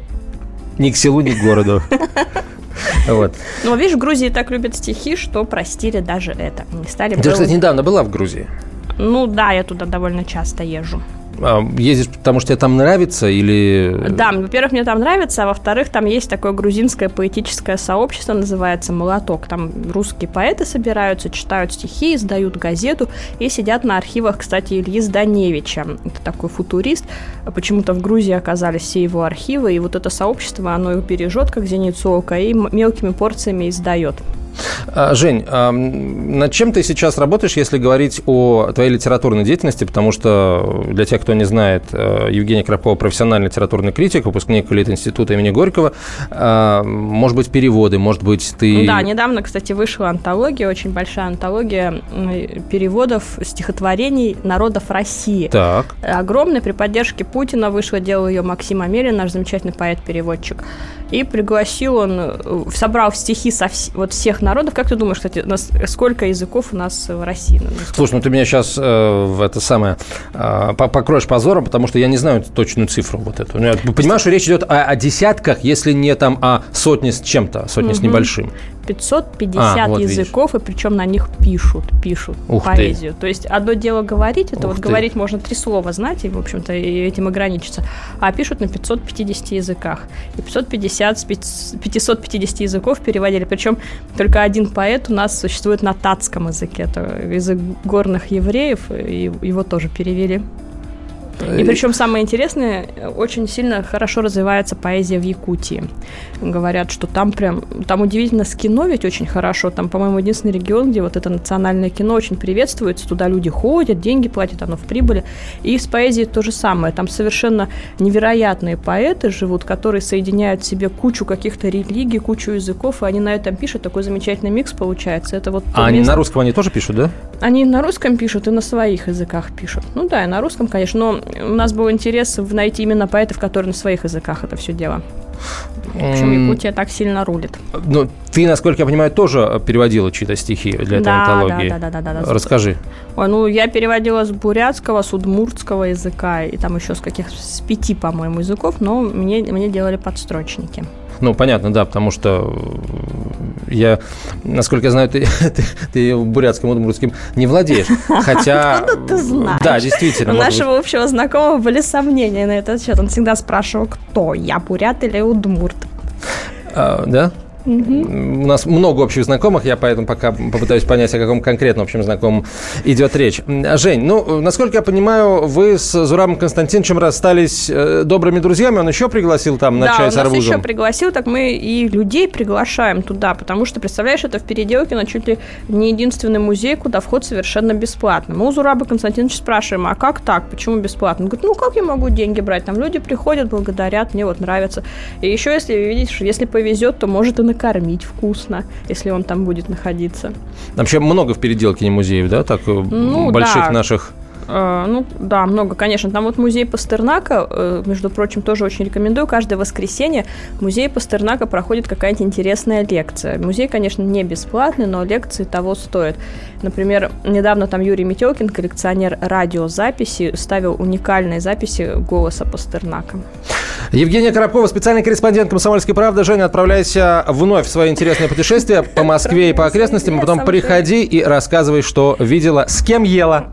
ни к селу, ни к городу. Вот. Но видишь, в Грузии так любят стихи, что простили даже это. Не стали Ты, кстати, недавно была в Грузии. Ну да, я туда довольно часто езжу. А, ездишь, потому что тебе там нравится или... Да, во-первых, мне там нравится, а во-вторых, там есть такое грузинское поэтическое сообщество, называется «Молоток». Там русские поэты собираются, читают стихи, издают газету и сидят на архивах, кстати, Ильи Зданевича. Это такой футурист. Почему-то в Грузии оказались все его архивы, и вот это сообщество, оно их бережет, как зеницу ока, и мелкими порциями издает. А, Жень, а над чем ты сейчас работаешь, если говорить о твоей литературной деятельности? Потому что для тех, кто не знает, э, Евгений Крапкова профессиональный литературный критик, выпускник Лит-института имени Горького. А, может быть, переводы, может быть, ты... Да, недавно, кстати, вышла антология, очень большая антология переводов стихотворений народов России. Так. Огромная, при поддержке Путина вышла, делал ее Максим Амелин, наш замечательный поэт-переводчик. И пригласил он, э, собрал стихи со вс- вот всех народов. Как ты думаешь, кстати, нас, сколько языков у нас в России? Слушай, ну ты меня сейчас э, в это самое э, покроешь позором, потому что я не знаю точную цифру вот эту. Ну, я понимаю, что речь идет о, о десятках, если не там о сотне с чем-то, сотне с небольшим. 550 А, вот языков, и причем на них пишут, пишут Ух ты. поэзию. То есть одно дело говорить, это Ух вот ты. говорить можно три слова знать, и, в общем-то, и этим ограничиться. А пишут на 550 языках. И 550 с пяти- 550 языков переводили. Причем только один поэт у нас существует на татском языке. Это язык горных евреев, и его тоже перевели. И причем самое интересное, очень сильно хорошо развивается поэзия в Якутии. Говорят, что там прям, там удивительно с кино ведь очень хорошо. Там, по-моему, единственный регион, где вот это национальное кино очень приветствуется. Туда люди ходят, деньги платят, оно в прибыли. И с поэзией то же самое. Там совершенно невероятные поэты живут, которые соединяют в себе кучу каких-то религий, кучу языков, и они на этом пишут. Такой замечательный микс получается. Это вот А они место- на русском они тоже пишут, да? они на русском пишут и на своих языках пишут. Ну да, и на русском, конечно, но у нас был интерес в найти именно поэтов, которые на своих языках это все дело. Причем М, Якутия так сильно рулит. Ну, ты, насколько я понимаю, тоже переводила чьи-то стихи для этой Да, антологии. да, да, да, да, да. Расскажи. Ой, ну, я переводила с бурятского, с удмуртского языка, и там еще с каких с пяти, по-моему, языков, но мне, мне делали подстрочники. Ну, понятно, да, потому что э, я, насколько я знаю, ты, ты, ты бурятским, удмуртским не владеешь. Хотя... Откуда ты знаешь? Да, действительно. У нашего общего знакомого были сомнения на этот счет. Он всегда спрашивал, кто я, бурят или удмурт. А, да? У нас много общих знакомых, я поэтому пока попытаюсь понять, о каком конкретно общем знакомом идет речь. Жень, ну, насколько я понимаю, вы с Зурамом Константиновичем расстались э, добрыми друзьями, он еще пригласил там на да, чай с нас арбузом? еще пригласил, так мы и людей приглашаем туда, потому что, представляешь, это в Переделкино чуть ли не единственный музей, куда вход совершенно бесплатно. Мы у Зураба Константиновича спрашиваем, а как так, почему бесплатно? Он говорит, ну как я могу деньги брать? Там люди приходят, благодарят, мне вот нравится. И еще, если видишь, если повезет, то может и накормить вкусно, если он там будет находиться. Вообще много в переделке музеев, да, так э, Ну, больших да. наших. Э, ну, да, много, конечно. Там вот музей Пастернака, э, между прочим, тоже очень рекомендую. Каждое воскресенье в музее Пастернака проходит какая-нибудь интересная лекция. Музей, конечно, не бесплатный, но лекции того стоят. Например, недавно там Юрий Метелкин, коллекционер радиозаписи, ставил уникальные записи голоса Пастернака. Евгения Коробкова, специальный корреспондент «Комсомольской правды». Женя, отправляйся вновь в свое интересное путешествие по Москве и по окрестностям, а потом приходи и рассказывай, что видела, с кем ела.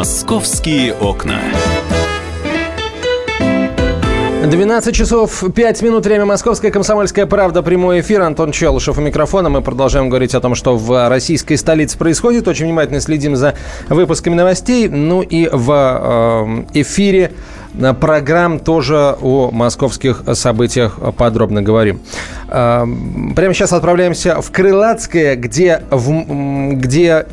Московские окна. 12 часов 5 минут, время московская комсомольская правда, прямой эфир. Антон Челышев у микрофона. Мы продолжаем говорить о том, что в российской столице происходит. Очень внимательно следим за выпусками новостей. Ну и в э, эфире э, программ тоже о московских событиях подробно говорим. Э, Прямо сейчас отправляемся в Крылатское, где, в, где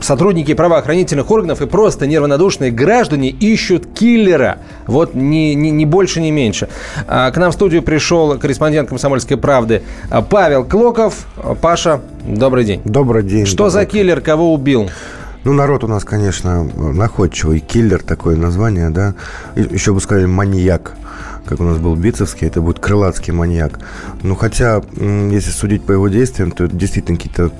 сотрудники правоохранительных органов и просто неравнодушные граждане ищут киллера. Вот ни, ни, ни больше, ни меньше. А, К нам в студию пришел корреспондент «Комсомольской правды» Павел Клоков. Паша, добрый день. Добрый день. Что за добрый. киллер, кого убил? Ну, народ у нас, конечно, находчивый. Киллер такое название, да. Еще бы сказали маньяк. Как у нас был Бицевский, это будет крылатский маньяк. Ну, хотя, если судить по его действиям, то это действительно какие-то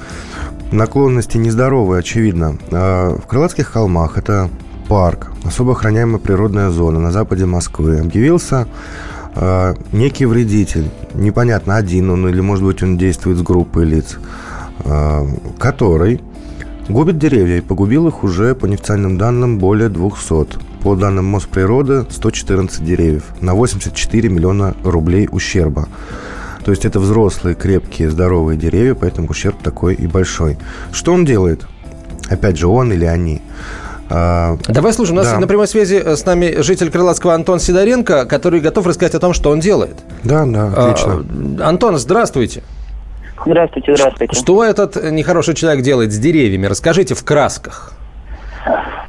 наклонности нездоровые, очевидно. А В Крылатских холмах это парк, особо охраняемая природная зона на западе Москвы. Объявился а, некий вредитель, непонятно, один он или, может быть, он действует с группой лиц, а, который губит деревья и погубил их уже, по неофициальным данным, более 200. По данным Мосприроды, 114 деревьев на 84 миллиона рублей ущерба. То есть это взрослые, крепкие, здоровые деревья, поэтому ущерб такой и большой. Что он делает? Опять же, он или они. А, Давай слушай, у нас да. на прямой связи э, с нами житель Крылатского Антон Сидоренко, который готов рассказать о том, что он делает. Да, да, отлично. А, Антон, здравствуйте. Здравствуйте, здравствуйте. Что этот нехороший человек делает с деревьями? Расскажите в красках.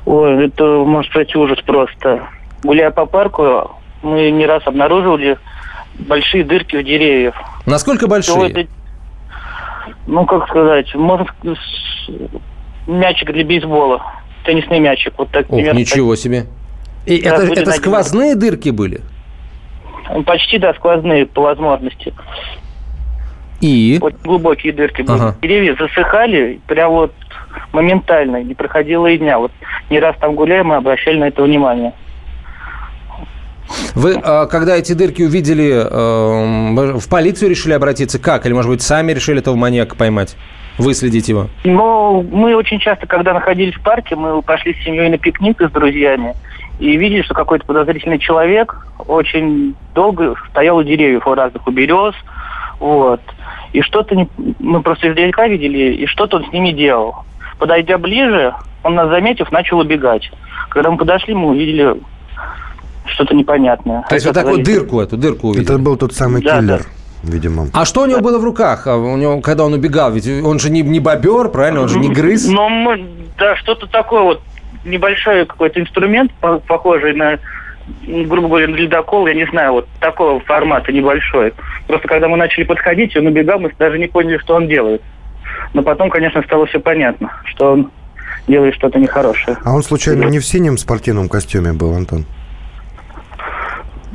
Ой, это, может сказать, ужас просто. Гуляя по парку, мы не раз обнаруживали большие дырки у деревьев. Насколько большие? Это, ну, как сказать, можно мячик для бейсбола теннисный мячик. Вот так, примерно, ничего так. себе. И да, это, это сквозные дырки были? Почти, да, сквозные по возможности. И? Вот глубокие дырки были. Ага. Деревья засыхали прям вот моментально, не проходило и дня. Вот не раз там гуляем, мы обращали на это внимание. Вы, а, когда эти дырки увидели, эм, в полицию решили обратиться? Как? Или, может быть, сами решили этого маньяка поймать? выследить его? Ну, мы очень часто, когда находились в парке, мы пошли с семьей на пикник с друзьями и видели, что какой-то подозрительный человек очень долго стоял у деревьев, у разных, у берез, вот. И что-то, не... мы просто издалека видели, и что-то он с ними делал. Подойдя ближе, он нас заметив, начал убегать. Когда мы подошли, мы увидели что-то непонятное. То есть вот такую дырку, эту дырку увидели? Это был тот самый да, киллер. Да видимо. А что у него было в руках? А у него, когда он убегал? Ведь он же не, не бобер, правильно? Он же не грыз. Ну, да, что-то такое вот небольшой какой-то инструмент, похожий на, грубо говоря, на ледокол, я не знаю, вот такого формата небольшой. Просто когда мы начали подходить, он убегал, мы даже не поняли, что он делает. Но потом, конечно, стало все понятно, что он делает что-то нехорошее. А он случайно не в синем спортивном костюме был, Антон?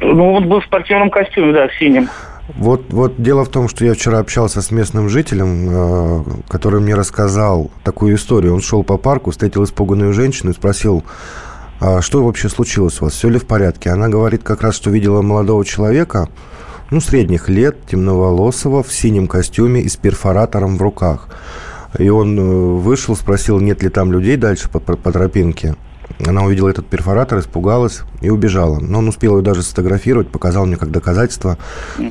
Ну, он был в спортивном костюме, да, в синем. Вот, вот дело в том, что я вчера общался с местным жителем, э, который мне рассказал такую историю. Он шел по парку, встретил испуганную женщину и спросил, а что вообще случилось у вас, все ли в порядке? Она говорит как раз, что видела молодого человека, ну, средних лет, темноволосого, в синем костюме и с перфоратором в руках. И он э, вышел, спросил, нет ли там людей дальше по, по, по тропинке. Она увидела этот перфоратор, испугалась и убежала. Но он успел ее даже сфотографировать, показал мне как доказательство.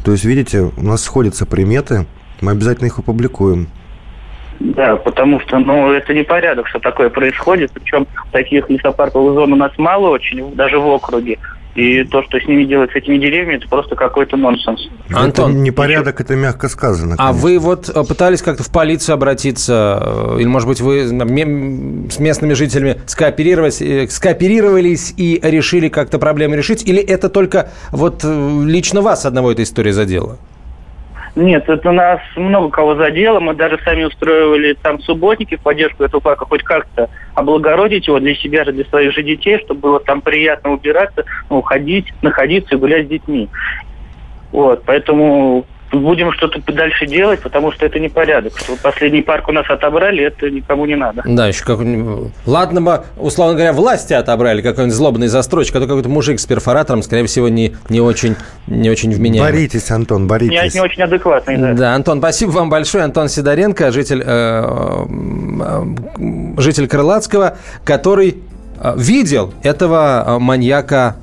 То есть, видите, у нас сходятся приметы, мы обязательно их опубликуем. Да, потому что, ну, это не порядок, что такое происходит. Причем таких лесопарковых зон у нас мало очень, даже в округе. И то, что с ними делать, с этими деревьями, это просто какой-то нонсенс. Антон, это непорядок, это мягко сказано. Конечно. А вы вот э, пытались как-то в полицию обратиться? Э, или, может быть, вы с местными жителями скооперировались, э, скооперировались и решили как-то проблему решить? Или это только вот лично вас одного эта история задела? Нет, это нас много кого задело. Мы даже сами устроивали там субботники в поддержку этого парка, хоть как-то облагородить его для себя же, для своих же детей, чтобы было там приятно убираться, ну, ходить, находиться и гулять с детьми. Вот, поэтому будем что-то дальше делать, потому что это непорядок. Что последний парк у нас отобрали, это никому не надо. Да, еще как Ладно бы, условно говоря, власти отобрали какой-нибудь злобный застройщик, а то какой-то мужик с перфоратором, скорее всего, не, не, очень, не очень вменяемый. Боритесь, Антон, боритесь. Не, не очень адекватный, да. Да, Антон, спасибо вам большое. Антон Сидоренко, житель, э, э, житель Крылатского, который э, видел этого маньяка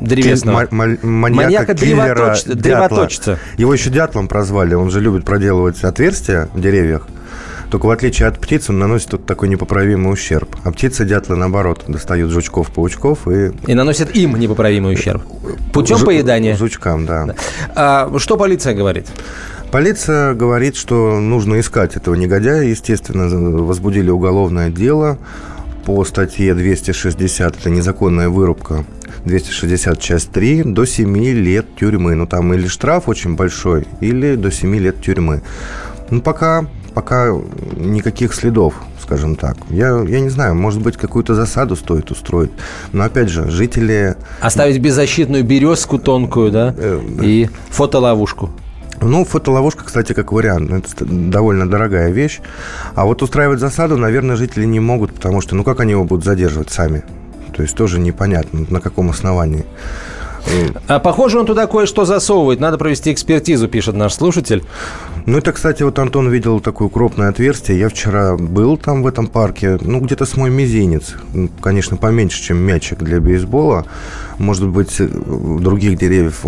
древесного. Ма- маньяка, древоточца, древоточца. Его еще дятлом прозвали. Он же любит проделывать отверстия в деревьях. Только в отличие от птиц, он наносит вот такой непоправимый ущерб. А птицы, дятлы, наоборот, достают жучков, паучков и... И наносят им непоправимый ущерб. Путем Ж... поедания. Жучкам, да. да. А, что полиция говорит? Полиция говорит, что нужно искать этого негодяя. Естественно, возбудили уголовное дело по статье 260. Это незаконная вырубка 260 часть 3 до 7 лет тюрьмы. Ну, там или штраф очень большой, или до 7 лет тюрьмы. Ну, пока, пока никаких следов, скажем так. Я, я не знаю, может быть, какую-то засаду стоит устроить. Но, опять же, жители... Оставить беззащитную березку тонкую, да? Э, И фотоловушку. Ну, фотоловушка, кстати, как вариант. Это довольно дорогая вещь. А вот устраивать засаду, наверное, жители не могут, потому что, ну, как они его будут задерживать сами? То есть тоже непонятно, на каком основании. А похоже, он туда кое-что засовывает. Надо провести экспертизу, пишет наш слушатель. Ну, это, кстати, вот Антон видел такое крупное отверстие. Я вчера был там в этом парке, ну, где-то с мой мизинец. Ну, конечно, поменьше, чем мячик для бейсбола. Может быть, у других деревьев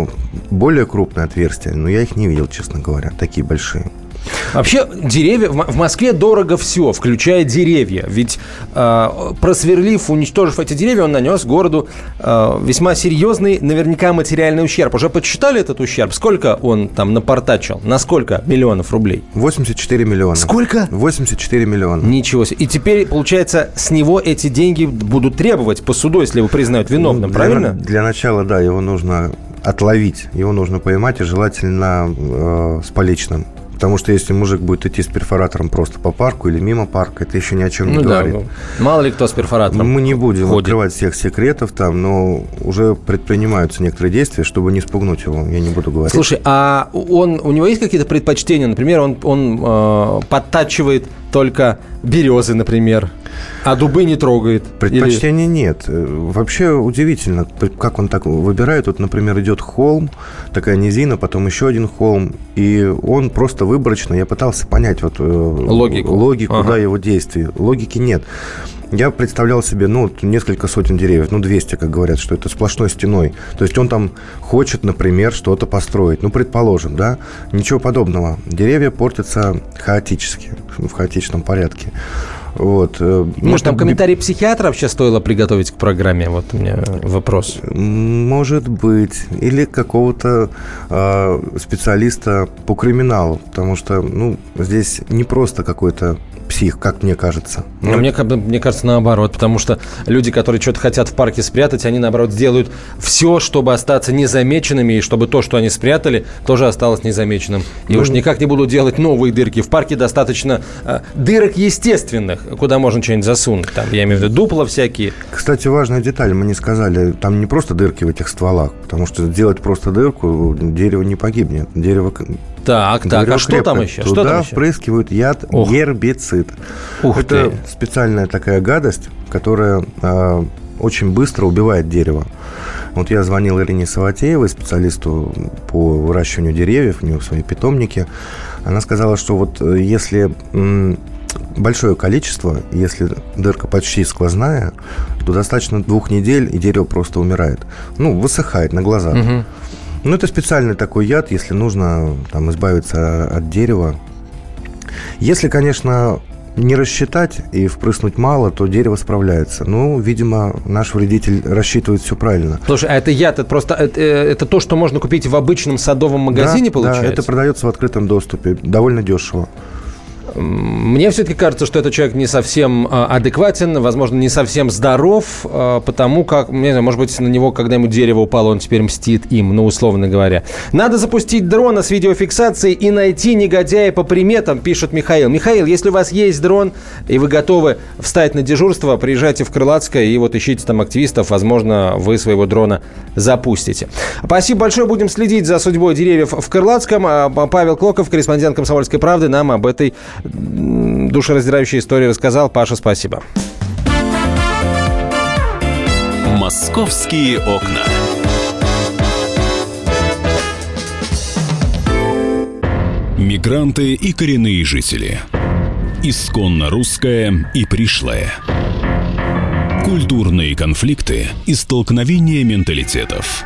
более крупное отверстие, но я их не видел, честно говоря, такие большие. Вообще, деревья... В Москве дорого все, включая деревья. Ведь э, просверлив, уничтожив эти деревья, он нанес городу э, весьма серьезный, наверняка, материальный ущерб. Уже подсчитали этот ущерб? Сколько он там напортачил? На сколько миллионов рублей? 84 миллиона. Сколько? 84 миллиона. Ничего себе. И теперь, получается, с него эти деньги будут требовать по суду, если его признают виновным, Ну, правильно? Для, для начала, да, его нужно отловить, его нужно поймать и желательно э, с поличным. Потому что если мужик будет идти с перфоратором просто по парку или мимо парка, это еще ни о чем не Ну да, говорит. ну, мало ли кто с перфоратором Мы не будем ходит. открывать всех секретов там, но уже предпринимаются некоторые действия, чтобы не спугнуть его. Я не буду говорить. Слушай, а он, у него есть какие-то предпочтения? Например, он, он э, подтачивает только березы, например, а дубы не трогает. Предпочтений нет. Э, Вообще удивительно, как он так выбирает. Вот, например, идет холм, такая низина, потом еще один холм, и он просто выборочно. Я пытался понять вот э, Логику. логику Ага. да, его действий. Логики нет. Я представлял себе, ну, несколько сотен деревьев, ну, 200, как говорят, что это сплошной стеной. То есть он там хочет, например, что-то построить. Ну, предположим, да? Ничего подобного. Деревья портятся хаотически, в хаотичном порядке. Вот. э, Может, там комментарий психиатра вообще стоило приготовить к программе? Вот у меня вопрос. Может быть. Или какого-то э, специалиста по криминалу. Потому что, ну, здесь не просто какой-то псих, как мне кажется. Ну, мне, мне кажется, наоборот, потому что люди, которые что-то хотят в парке спрятать, они, наоборот, сделают все, чтобы остаться незамеченными, и чтобы то, что они спрятали, тоже осталось незамеченным. И Ну, уж никак не будут делать новые дырки. В парке достаточно э, дырок естественных, куда можно что-нибудь засунуть. Там, я имею в виду дупла всякие. Кстати, важная деталь, мы не сказали, там не просто дырки в этих стволах, потому что сделать просто дырку, дерево не погибнет. Дерево Так, так, а что там еще? Что Туда там еще? впрыскивают яд Ох. гербицид. Ух Это ты. специальная такая гадость, которая а, очень быстро убивает дерево. Вот я звонил Ирине Саватеевой, специалисту по выращиванию деревьев, у нее свои питомники. Она сказала, что вот э, если большое количество, если дырка почти сквозная, то достаточно двух недель, и дерево просто умирает. Ну, высыхает на глазах. Мгм. Ну, это специальный такой яд, если нужно там, избавиться от дерева. Если, конечно, не рассчитать и впрыснуть мало, то дерево справляется. Ну, видимо, наш вредитель рассчитывает все правильно. Слушай, а это яд, это просто это, э, это то, что можно купить в обычном садовом магазине, Да, получается? Да, это продается в открытом доступе, довольно дешево. Мне все-таки кажется, что этот человек не совсем а, адекватен, возможно, не совсем здоров, а, потому как, не знаю, может быть, на него, когда ему дерево упало, он теперь мстит им, ну, условно говоря. Надо запустить дрона с видеофиксацией и найти негодяя по приметам, пишет Михаил. Михаил, если у вас есть дрон, и вы готовы встать на дежурство, приезжайте в Крылатское и вот ищите там активистов, возможно, вы своего дрона запустите. Спасибо большое, будем следить за судьбой деревьев в Крылатском. А, Павел Клоков, корреспондент «Комсомольской правды», нам об этой м, душераздирающей истории рассказал. Паша, спасибо. «Московские окна». Мигранты и коренные жители. Исконно русская и пришлая. Культурные конфликты и столкновения менталитетов.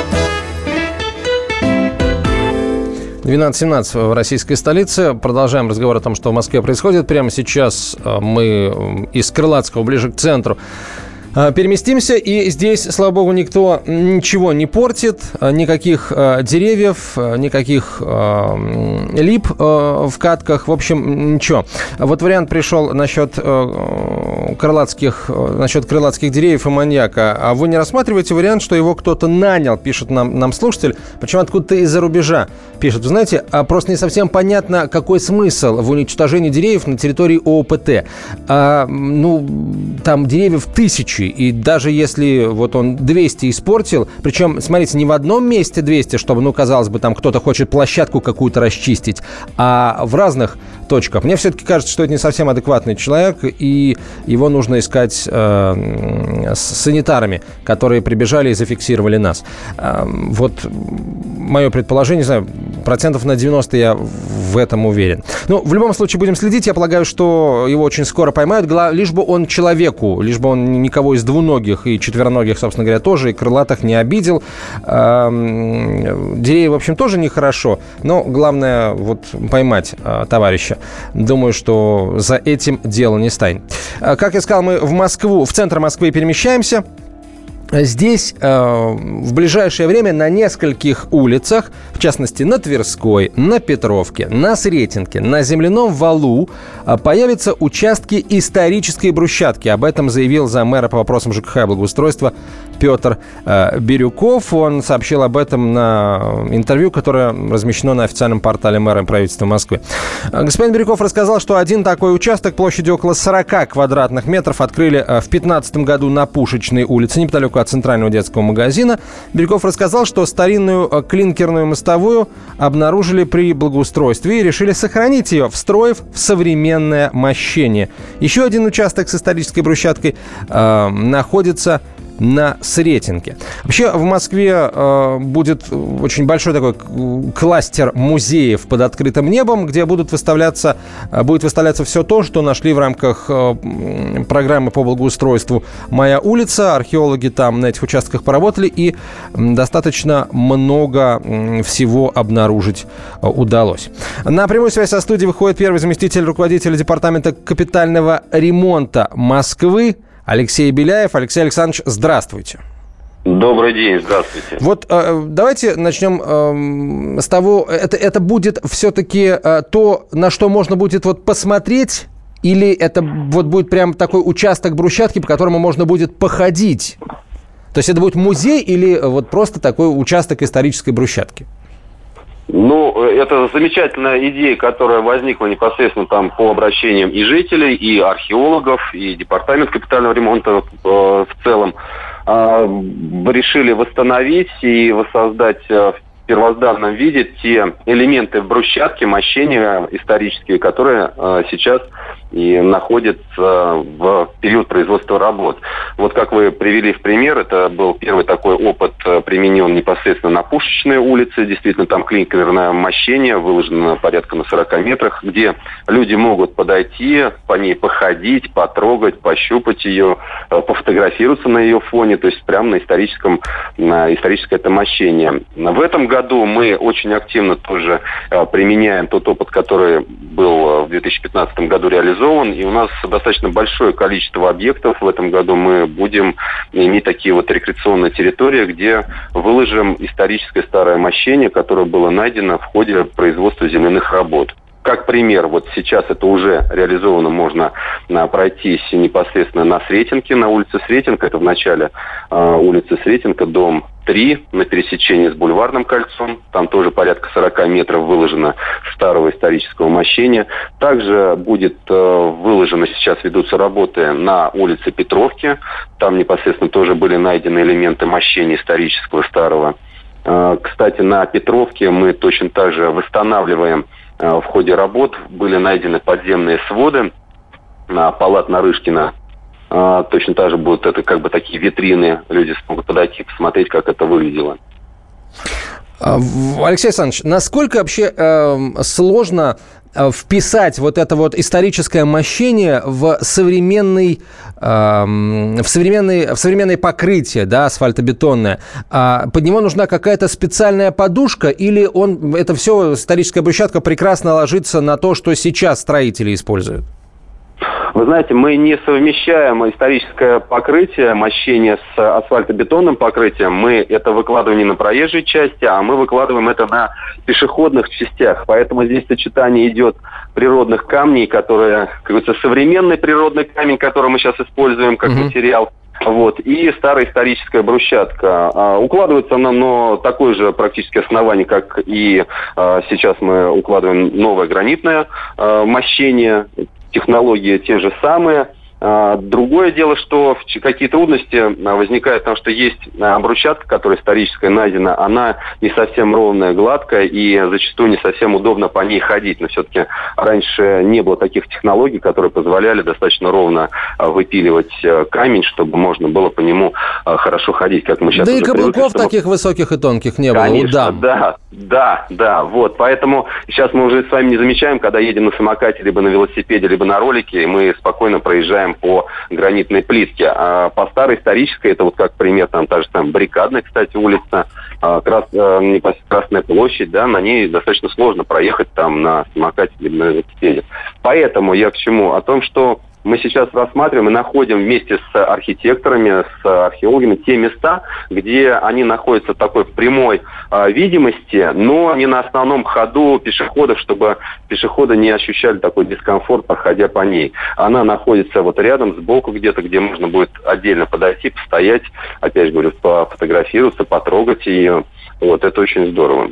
12.17 в российской столице. Продолжаем разговор о том, что в Москве происходит. Прямо сейчас э, мы из Крылатского ближе к центру переместимся. И здесь, слава богу, никто ничего не портит. э, Никаких э, деревьев, э, никаких э, лип э, в катках. В общем, ничего. Вот вариант пришел насчет э, крылатских, насчет крылатских деревьев и маньяка. А вы не рассматриваете вариант, что его кто-то нанял, пишет нам, нам слушатель, причем откуда-то из-за рубежа пишет. Вы знаете, а просто не совсем понятно, какой смысл в уничтожении деревьев на территории ООПТ. А, ну, там деревьев тысячи, и даже если вот он 200 испортил, причем, смотрите, не в одном месте 200, чтобы, ну, казалось бы, там кто-то хочет площадку какую-то расчистить, а в разных точках. Мне все-таки кажется, что это не совсем адекватный человек, и его нужно искать э, с санитарами, которые прибежали и зафиксировали нас. Э, вот мое предположение, не знаю, процентов на 90 я в этом уверен. Ну, в любом случае будем следить. Я полагаю, что его очень скоро поймают, лишь бы он человеку, лишь бы он никого из двуногих и четвероногих, собственно говоря, тоже, и крылатых не обидел. Эм, деревья, в общем, тоже нехорошо, но главное вот поймать э, товарища. Думаю, что за этим дело не станет. Э, как я сказал, мы в Москву, в центр Москвы перемещаемся. Здесь э, в ближайшее время на нескольких улицах, в частности на Тверской, на Петровке, на Сретенке, на Земляном валу э, появятся участки исторической брусчатки. Об этом заявил за мэра по вопросам ЖКХ и благоустройства Петр э, Бирюков. Он сообщил об этом на интервью, которое размещено на официальном портале мэра правительства Москвы. Э, господин Бирюков рассказал, что один такой участок площадью около 40 квадратных метров открыли э, в 2015 году на Пушечной улице, неподалеку от центрального детского магазина. Бельков рассказал, что старинную э, клинкерную мостовую обнаружили при благоустройстве и решили сохранить ее, встроив в современное мощение. Еще один участок с исторической брусчаткой э, находится на Сретенке. Вообще в Москве э, будет очень большой такой кластер музеев под открытым небом, где будут выставляться, э, будет выставляться все то, что нашли в рамках э, программы по благоустройству «Моя улица». Археологи там на этих участках поработали и достаточно много всего обнаружить э, удалось. На прямую связь со студией выходит первый заместитель руководителя департамента капитального ремонта Москвы Алексей Беляев. Алексей Александрович, здравствуйте. Добрый день, здравствуйте. Вот э, давайте начнем э, с того, это, это будет все-таки э, то, на что можно будет вот посмотреть, или это вот будет прям такой участок брусчатки, по которому можно будет походить? То есть это будет музей или вот просто такой участок исторической брусчатки? Ну, это замечательная идея, которая возникла непосредственно там по обращениям и жителей, и археологов, и департамент капитального ремонта э, в целом. Э, решили восстановить и воссоздать э, в первозданном виде те элементы брусчатки, мощения исторические, которые э, сейчас и находится в период производства работ. Вот как вы привели в пример, это был первый такой опыт, э, применен непосредственно на Пушечной улице. Действительно, там клинкерное мощение выложено порядка на 40 метрах, где люди могут подойти, по ней походить, потрогать, пощупать ее, э, пофотографироваться на ее фоне, то есть прямо на историческом, на историческое это мощение. В этом году мы очень активно тоже э, применяем тот опыт, который был в 2015 году реализован реализован, и у нас достаточно большое количество объектов. В этом году мы будем иметь такие вот рекреационные территории, где выложим историческое старое мощение, которое было найдено в ходе производства земляных работ. Как пример, вот сейчас это уже реализовано, можно а, пройтись непосредственно на Сретенке, на улице Сретенка, это в начале э, улицы Сретенка, дом 3 на пересечении с Бульварным кольцом. Там тоже порядка 40 метров выложено старого исторического мощения. Также будет э, выложено, сейчас ведутся работы на улице Петровки. Там непосредственно тоже были найдены элементы мощения исторического старого. Э, кстати, на Петровке мы точно так же восстанавливаем в ходе работ были найдены подземные своды на палат Нарышкина. Э, точно так же будут это как бы такие витрины. Люди смогут подойти, посмотреть, как это выглядело. А, Алексей Александрович, насколько вообще э, сложно вписать вот это вот историческое мощение в современный, э, в современный, в современное покрытие, да, асфальтобетонное. А под него нужна какая-то специальная подушка или он, это все, историческая брусчатка прекрасно ложится на то, что сейчас строители используют? Вы знаете, мы не совмещаем историческое покрытие, мощение с асфальтобетонным покрытием. Мы это выкладываем не на проезжей части, а мы выкладываем это на пешеходных частях. Поэтому здесь сочетание идет природных камней, которые, как говорится, современный природный камень, который мы сейчас используем как mm-hmm. материал, вот, и старая историческая брусчатка. А, укладывается она на такое же практически основание, как и а, сейчас мы укладываем новое гранитное а, мощение, технологии те же самые – другое дело, что какие трудности а, возникают, потому что есть а, брусчатка, которая историческая найдена, она не совсем ровная, гладкая, и зачастую не совсем удобно по ней ходить. Но все-таки раньше не было таких технологий, которые позволяли достаточно ровно выпиливать камень, чтобы можно было по нему хорошо ходить, как мы сейчас Да и каблуков привыкли, чтобы... таких высоких и тонких не было. Конечно, да, да, да, вот. Поэтому сейчас мы уже с вами не замечаем, когда едем на самокате, либо на велосипеде, либо на ролике, и мы спокойно проезжаем гуляем по гранитной плитке. А по старой исторической, это вот как пример, там та же там Баррикадная, кстати, улица, а, Крас, э, Красная площадь, да, на ней достаточно сложно проехать там на самокате или на велосипеде. Поэтому я к чему? О том, что мы сейчас рассматриваем и находим вместе с архитекторами, с археологами те места, где они находятся в такой прямой э, видимости, но не на основном ходу пешеходов, чтобы пешеходы не ощущали такой дискомфорт, проходя по ней. Она находится вот рядом, сбоку где-то, где можно будет отдельно подойти, постоять, опять же говорю, пофотографироваться, потрогать ее. Вот, это очень здорово.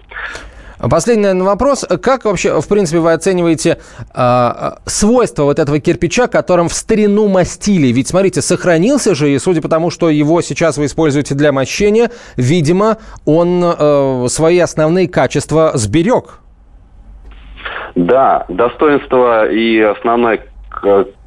Последний, наверное, вопрос. Как вообще, в принципе, вы оцениваете э, свойства вот этого кирпича, которым в старину мастили? Ведь, смотрите, сохранился же, и судя по тому, что его сейчас вы используете для мощения, видимо, он э, свои основные качества сберег. Да, достоинство и основное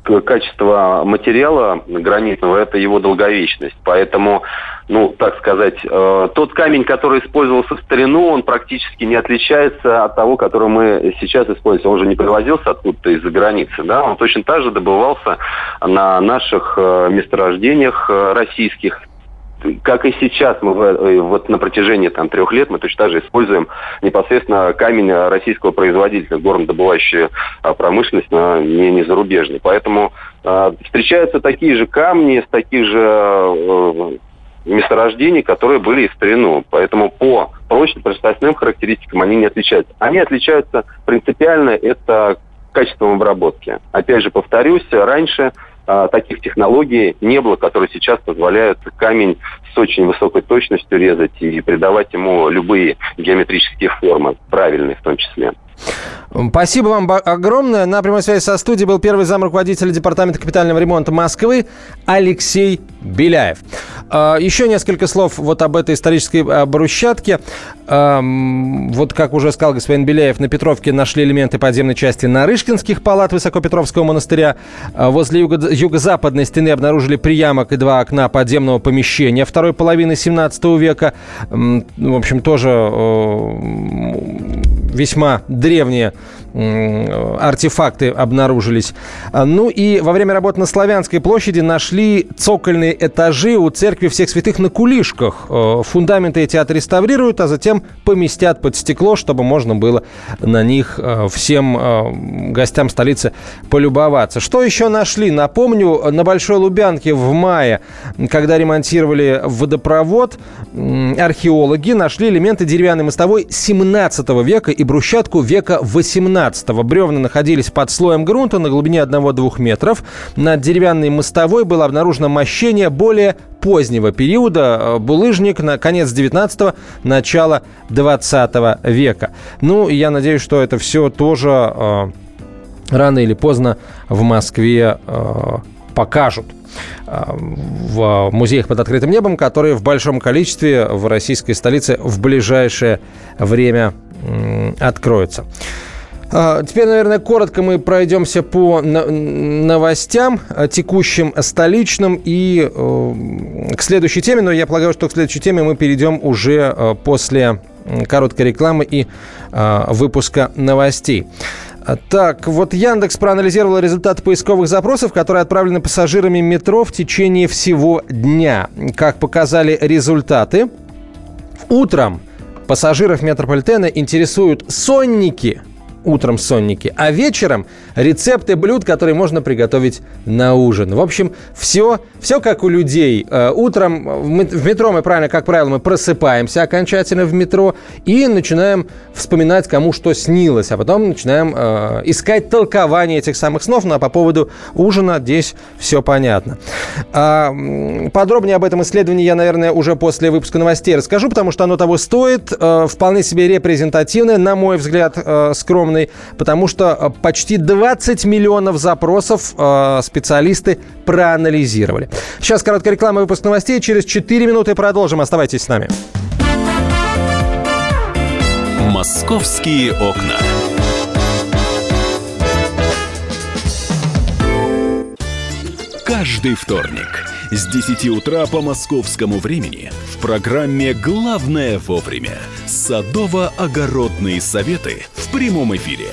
качество материала гранитного – это его долговечность. Поэтому, ну, так сказать, э, тот камень, который использовался в старину, он практически не отличается от того, который мы сейчас используем. Он же не привозился откуда-то из-за границы, да, он точно так же добывался на наших э, месторождениях э, российских, как и сейчас, мы э, вот на протяжении там, трех лет мы точно так же используем непосредственно камень российского производителя, горнодобывающая промышленность, но не, не зарубежный. Поэтому э, встречаются такие же камни с таких же э, месторождений, которые были и в старину. Поэтому по прочным, прочностным характеристикам они не отличаются. Они отличаются принципиально, это качеством обработки. Опять же, повторюсь, раньше а, таких технологий не было, которые сейчас позволяют камень с очень высокой точностью резать и придавать ему любые геометрические формы, правильные в том числе. Спасибо вам огромное. На прямой связи со студией был первый зам руководителя Департамента капитального ремонта Москвы Алексей Беляев. А, еще несколько слов вот об этой исторической а, брусчатке. Вот, как уже сказал господин Беляев, на Петровке нашли элементы подземной части Нарышкинских палат Высокопетровского монастыря. А, возле юго- юго-западной стены обнаружили приямок и два окна подземного помещения второй половины 17 века. В общем, тоже весьма древние артефакты обнаружились. А, ну и во время работы на Славянской площади нашли цокольные этажи у церкви всех святых на кулишках. Э, фундаменты эти отреставрируют, а затем поместят под стекло, чтобы можно было на них э, всем э, гостям столицы полюбоваться. Что еще нашли? Напомню, на Большой Лубянке в мае, когда ремонтировали водопровод, археологи нашли элементы деревянной мостовой 17 века и брусчатку века 18 17-го. Бревна находились под слоем грунта на глубине 1-2 метров. На деревянной мостовой было обнаружено мощение более позднего периода, э, булыжник на конец 19-го, начало 20 века. Ну, я надеюсь, что это все тоже э, рано или поздно в Москве э, покажут э, в музеях под открытым небом, которые в большом количестве в российской столице в ближайшее время откроются. А, теперь, наверное, коротко мы пройдемся по новостям а, текущим столичным и э, к следующей теме. Но я полагаю, что к следующей теме мы перейдем уже э, после короткой рекламы и э, выпуска новостей. Так, вот Яндекс проанализировал результаты поисковых запросов, которые отправлены пассажирами метро в течение всего дня. Как показали результаты, утром пассажиров метрополитена интересуют сонники – утром сонники, а вечером рецепты блюд, которые можно приготовить на ужин. В общем, все, все как у людей. Э, утром в метро мы, правильно, как правило, мы просыпаемся окончательно в метро и начинаем вспоминать, кому что снилось, а потом начинаем э, искать толкование этих самых снов. Ну а по поводу ужина здесь все понятно. А, подробнее об этом исследовании я, наверное, уже после выпуска новостей расскажу, потому что оно того стоит. Э, вполне себе репрезентативное, на мой взгляд, скромный, потому что почти 20 миллионов запросов специалисты проанализировали. Сейчас короткая реклама и выпуск новостей. Через 4 минуты продолжим. Оставайтесь с нами. Московские окна. Каждый вторник с 10 утра по московскому времени в программе «Главное вовремя» садово-огородные советы в прямом эфире.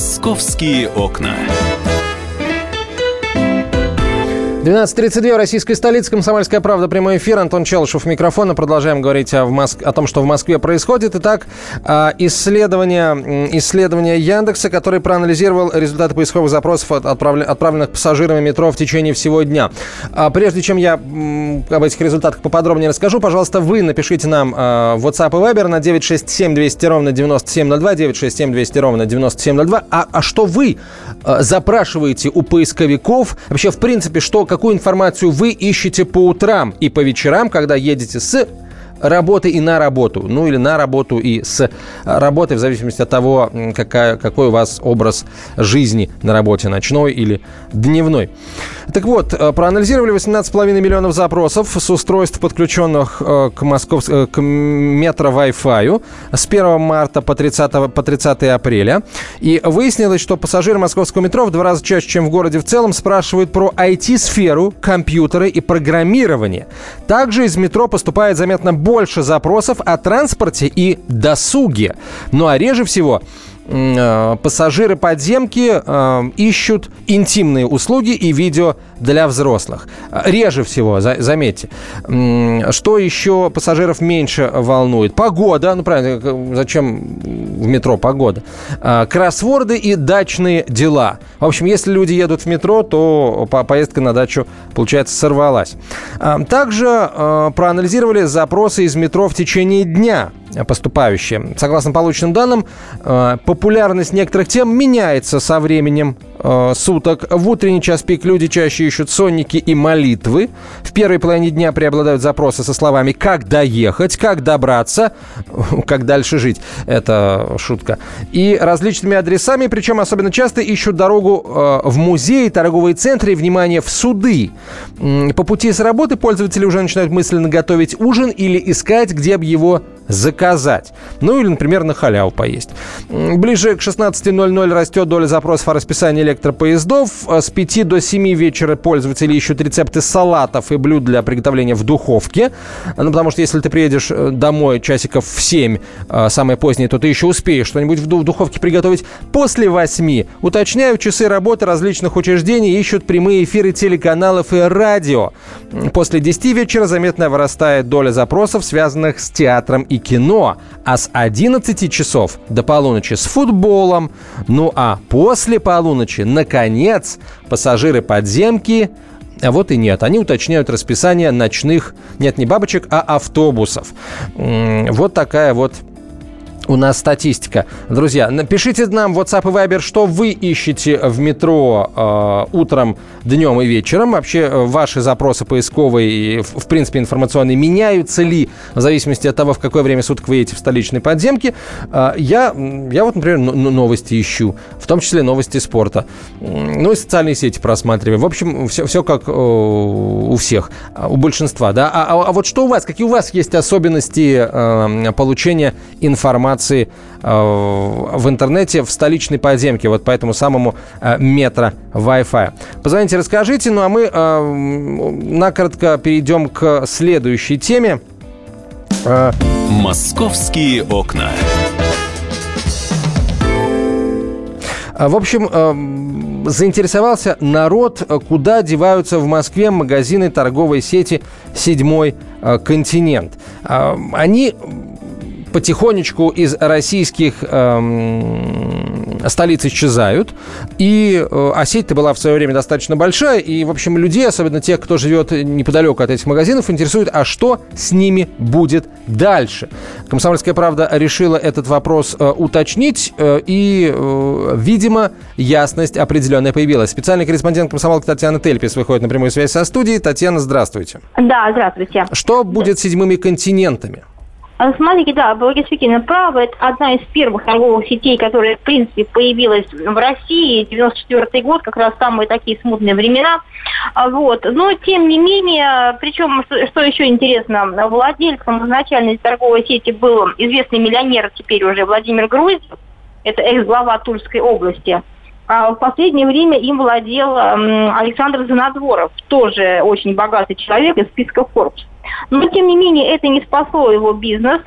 «Московские окна». 12.32, российская столица, Комсомольская правда, прямой эфир. Антон Челышев, микрофона. Продолжаем говорить о, Моск... о том, что в Москве происходит. Итак, а, исследование, исследование Яндекса, который проанализировал результаты поисковых запросов, отправленных пассажирами метро в течение всего дня. А прежде чем я об этих результатах поподробнее расскажу, пожалуйста, вы напишите нам а, в WhatsApp и Viber на 967 200 ровно 9702, 967 200 ровно 9702. А, а что вы запрашиваете у поисковиков? Вообще, в принципе, что какую информацию вы ищете по утрам и по вечерам, когда едете с работы и на работу. Ну или на работу и с работы, в зависимости от того, какая, какой у вас образ жизни на работе, ночной или дневной. Так вот, э, проанализировали 18,5 миллионов запросов с устройств, подключенных э, к, Москов... Э, к метро Wi-Fi с 1 марта по 30, по 30 апреля. И выяснилось, что пассажиры московского метро в два раза чаще, чем в городе в целом, спрашивают про IT-сферу, компьютеры и программирование. Также из метро поступает заметно больше больше запросов о транспорте и досуге. Ну а реже всего пассажиры подземки э, ищут интимные услуги и видео для взрослых. Реже всего, за, заметьте. Что еще пассажиров меньше волнует? Погода. Ну, правильно, зачем в метро погода? Э, кроссворды и дачные дела. В общем, если люди едут в метро, то поездка на дачу, получается, сорвалась. Э, также э, проанализировали запросы из метро в течение дня поступающие. Согласно полученным данным, э, популярность некоторых тем меняется со временем э, суток. В утренний час пик люди чаще ищут сонники и молитвы. В первой половине дня преобладают запросы со словами «как доехать», «как добраться», «как дальше жить». Это шутка. И различными адресами, причем особенно часто ищут дорогу э, в музей, торговые центры и, внимание, в суды. По пути с работы пользователи уже начинают мысленно готовить ужин или искать, где бы его заказать. Ну или, например, на халяву поесть. Ближе к 16.00 растет доля запросов о расписании электропоездов. А с 5 до 7 вечера пользователи ищут рецепты салатов и блюд для приготовления в духовке. Ну, потому что если ты приедешь э, домой часиков в 7, э, самое позднее, то ты еще успеешь что-нибудь в духовке приготовить. После 8, уточняю, часы работы различных учреждений ищут прямые эфиры телеканалов и радио. После 10 вечера заметно вырастает доля запросов, связанных с театром и кино. А с 11 часов до полуночи с футболом. Ну а после полуночи ночи. Наконец, пассажиры подземки а вот и нет. Они уточняют расписание ночных, нет, не бабочек, а автобусов. Вот такая вот у нас статистика. Друзья, напишите нам в WhatsApp и Viber, что вы ищете в метро э, утром, днем и вечером. Вообще, э, ваши запросы поисковые и, в, принципе, информационные меняются ли в зависимости от того, в какое время суток вы едете в столичной подземке. Э, я, я вот, например, новости ищу, в том числе новости спорта. Ну и социальные сети просматриваю. В общем, все, все как э, у всех, у большинства. Да? А, а, а вот что у вас? Какие у вас есть особенности э, получения информации информации э, в интернете в столичной подземке, вот по этому самому э, метро Wi-Fi. Позвоните, расскажите, ну а мы э, накратко перейдем к следующей теме. Московские окна. В общем, заинтересовался народ, куда деваются в Москве магазины торговой сети «Седьмой континент». Они потихонечку из российских эм, столиц исчезают. И э, а сеть-то была в свое время достаточно большая. И, в общем, людей, особенно тех, кто живет неподалеку от этих магазинов, интересует, а что с ними будет дальше. Комсомольская правда решила этот вопрос э, уточнить. Э, и, э, видимо, ясность определенная появилась. Специальный корреспондент комсомолки Татьяна Тельпис выходит на прямую связь со студией. Татьяна, здравствуйте. Да, здравствуйте. Что будет с седьмыми континентами? А, смотрите, да, вы действительно правы. Это одна из первых торговых сетей, которая, в принципе, появилась в России. 94 год, как раз самые такие смутные времена. А, вот. Но, тем не менее, причем, что еще интересно, владельцем изначальной торговой сети был известный миллионер, теперь уже Владимир Грузев. Это экс-глава Тульской области. А в последнее время им владел Александр Занадворов, тоже очень богатый человек из списка Forbes. Но, тем не менее, это не спасло его бизнес.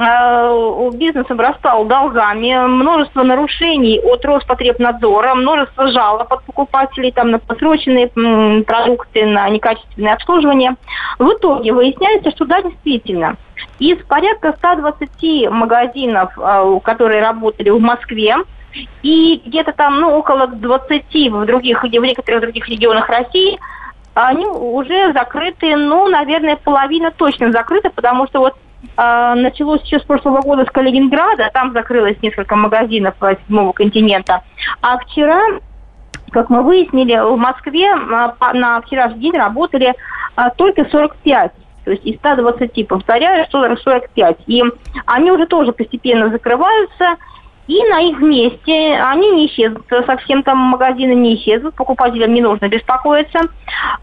А, бизнес обрастал долгами, множество нарушений от Роспотребнадзора, множество жалоб от покупателей там, на просроченные продукты, на некачественное обслуживание. В итоге выясняется, что да, действительно, из порядка 120 магазинов, а, которые работали в Москве, и где-то там, ну, около 20 в других, в некоторых других регионах России – они уже закрыты, ну, наверное, половина точно закрыта, потому что вот э, началось еще с прошлого года с Калининграда, там закрылось несколько магазинов седьмого континента. А вчера, как мы выяснили, в Москве э, на вчерашний день работали э, только 45 то есть из 120, повторяю, 45. И они уже тоже постепенно закрываются, и на их месте они не исчезнут, совсем там магазины не исчезнут, покупателям не нужно беспокоиться.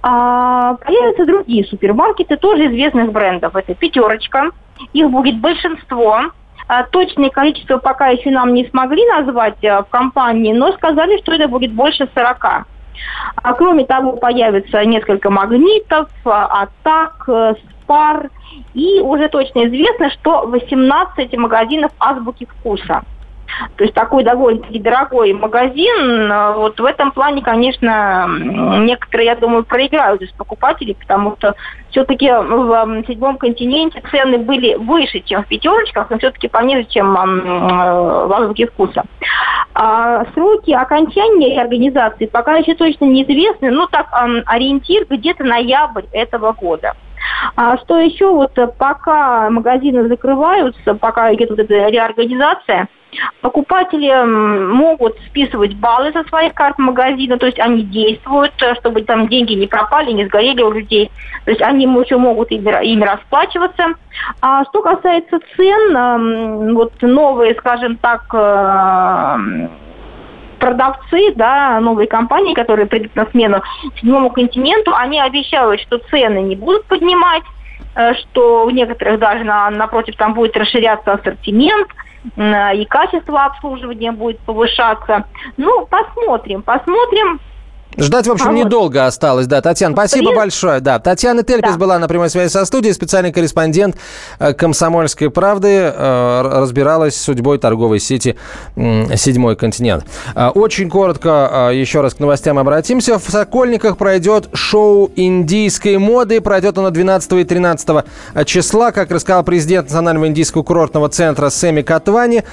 А, появятся другие супермаркеты, тоже известных брендов. Это «Пятерочка», их будет большинство. А, точное количество пока еще нам не смогли назвать а, в компании, но сказали, что это будет больше 40. А кроме того, появится несколько магнитов, а, атак, э, спар. И уже точно известно, что 18 магазинов азбуки вкуса – то есть такой довольно-таки дорогой магазин. Вот в этом плане, конечно, некоторые, я думаю, проиграют из покупателей, потому что все-таки в седьмом континенте цены были выше, чем в пятерочках, но все-таки пониже, чем в азбуке вкуса. А сроки окончания организации пока еще точно неизвестны, но так ориентир где-то ноябрь этого года. А что еще, вот пока магазины закрываются, пока идет вот эта реорганизация, Покупатели могут списывать баллы со своих карт магазина, то есть они действуют, э, чтобы там деньги не пропали, не сгорели у людей. То есть они еще могут ими, расплачиваться. А что касается цен, вот новые, скажем так, э, продавцы, да, новые компании, которые придут на смену седьмому континенту, они обещают, что цены не будут поднимать, э, что у некоторых даже на, напротив там будет расширяться ассортимент – и качество обслуживания будет повышаться. Ну, посмотрим, посмотрим. Ждать, в общем, а недолго вот. осталось, да. Татьяна, спасибо Привет. большое. Да, Татьяна Тельпис да. была на прямой связи со студией, специальный корреспондент э, «Комсомольской правды», э, разбиралась с судьбой торговой сети «Седьмой континент». Э, очень коротко еще раз к новостям обратимся. В Сокольниках пройдет шоу индийской моды. Пройдет оно 12 и 13 числа, как рассказал президент Национального индийского курортного центра Семи Катвани.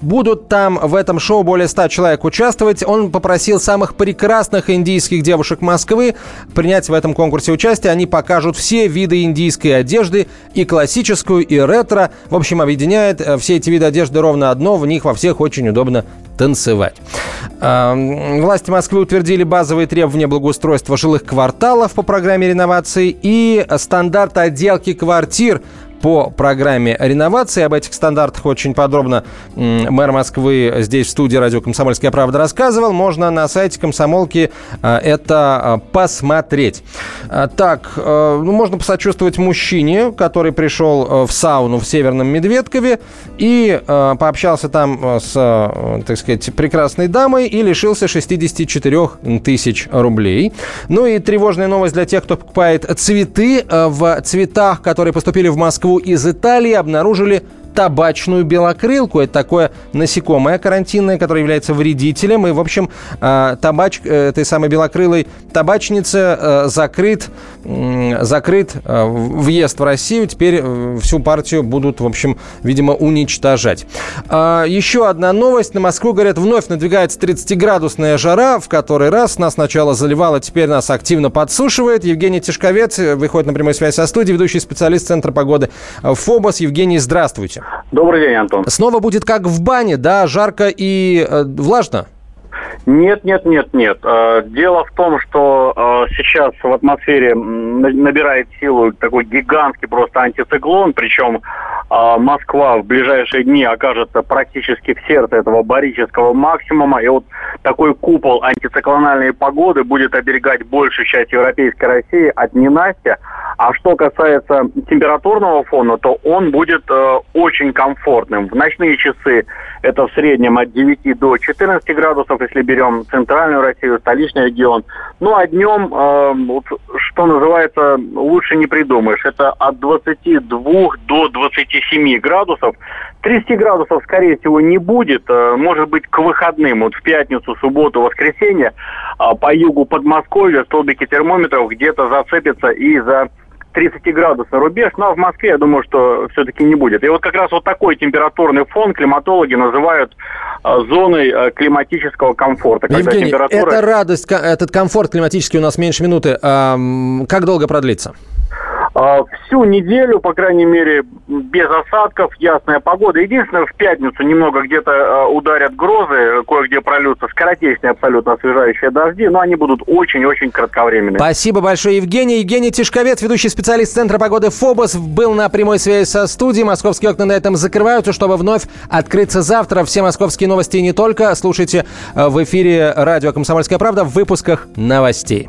Будут там в этом шоу более 100 человек участвовать. Он попросил самых прекрасных знатных индийских девушек Москвы принять в этом конкурсе участие. Они покажут все виды индийской одежды, и классическую, и ретро. В общем, объединяет э, все эти виды одежды ровно одно. В них во всех очень удобно танцевать. Власти Москвы утвердили базовые требования благоустройства жилых кварталов по программе реновации и стандарт отделки квартир по программе реновации. Об этих стандартах очень подробно мэр Москвы здесь в студии радио «Комсомольская правда» рассказывал. Можно на сайте комсомолки э, это э, посмотреть. Э, так, ну, можно посочувствовать мужчине, который пришел в сауну в Северном Медведкове и пообщался там с, так сказать, прекрасной дамой и лишился 64 тысяч рублей. Ну и тревожная новость для тех, кто покупает цветы в цветах, которые поступили в Москву из Италии обнаружили табачную белокрылку. Это такое насекомое карантинное, которое является вредителем. И, в общем, э, табач, э, этой самой белокрылой табачнице э, закрыт, закрыт въезд в Россию. Теперь всю партию будут, в общем, видимо, уничтожать. А, еще одна новость. На Москву, говорят, вновь надвигается 30-градусная жара. В который раз нас сначала заливало, теперь нас активно подсушивает. Евгений Тишковец выходит на прямую связь со студией, ведущий специалист Центра погоды ФОБОС. Евгений, здравствуйте. Добрый день, Антон. Снова будет как в бане, да, жарко и э, влажно? Нет, нет, нет, нет. Э, дело в том, что э, сейчас в атмосфере набирает силу такой гигантский просто антициклон, причем Москва в ближайшие дни окажется практически в сердце этого барического максимума, и вот такой купол антициклональной погоды будет оберегать большую часть европейской России от ненастья, а что касается температурного фона, то он будет э, очень комфортным. В ночные часы это в среднем от 9 до 14 градусов, если берем центральную Россию, столичный регион. Ну а днем, э, вот, что называется, лучше не придумаешь. Это от 22 до 27 градусов. 30 градусов, скорее всего, не будет. Э, может быть, к выходным, вот в пятницу, субботу, воскресенье, э, по югу Подмосковья столбики термометров где-то зацепятся и за 30 градусов рубеж, но в Москве, я думаю, что все-таки не будет. И вот как раз вот такой температурный фон климатологи называют э, зоной э, климатического комфорта. Евгений, температура... это радость, этот комфорт климатический у нас меньше минуты. Как долго продлится? А, всю неделю, по крайней мере, без осадков, ясная погода. Единственное, в пятницу немного где-то а, ударят грозы, кое-где прольются скоротечные абсолютно освежающие дожди, но они будут очень-очень кратковременные. Спасибо большое, Евгений. Евгений Тишковец, ведущий специалист Центра погоды ФОБОС, был на прямой связи со студией. Московские окна на этом закрываются, чтобы вновь открыться завтра. Все московские новости не только. Слушайте а, в эфире радио «Комсомольская правда» в выпусках новостей.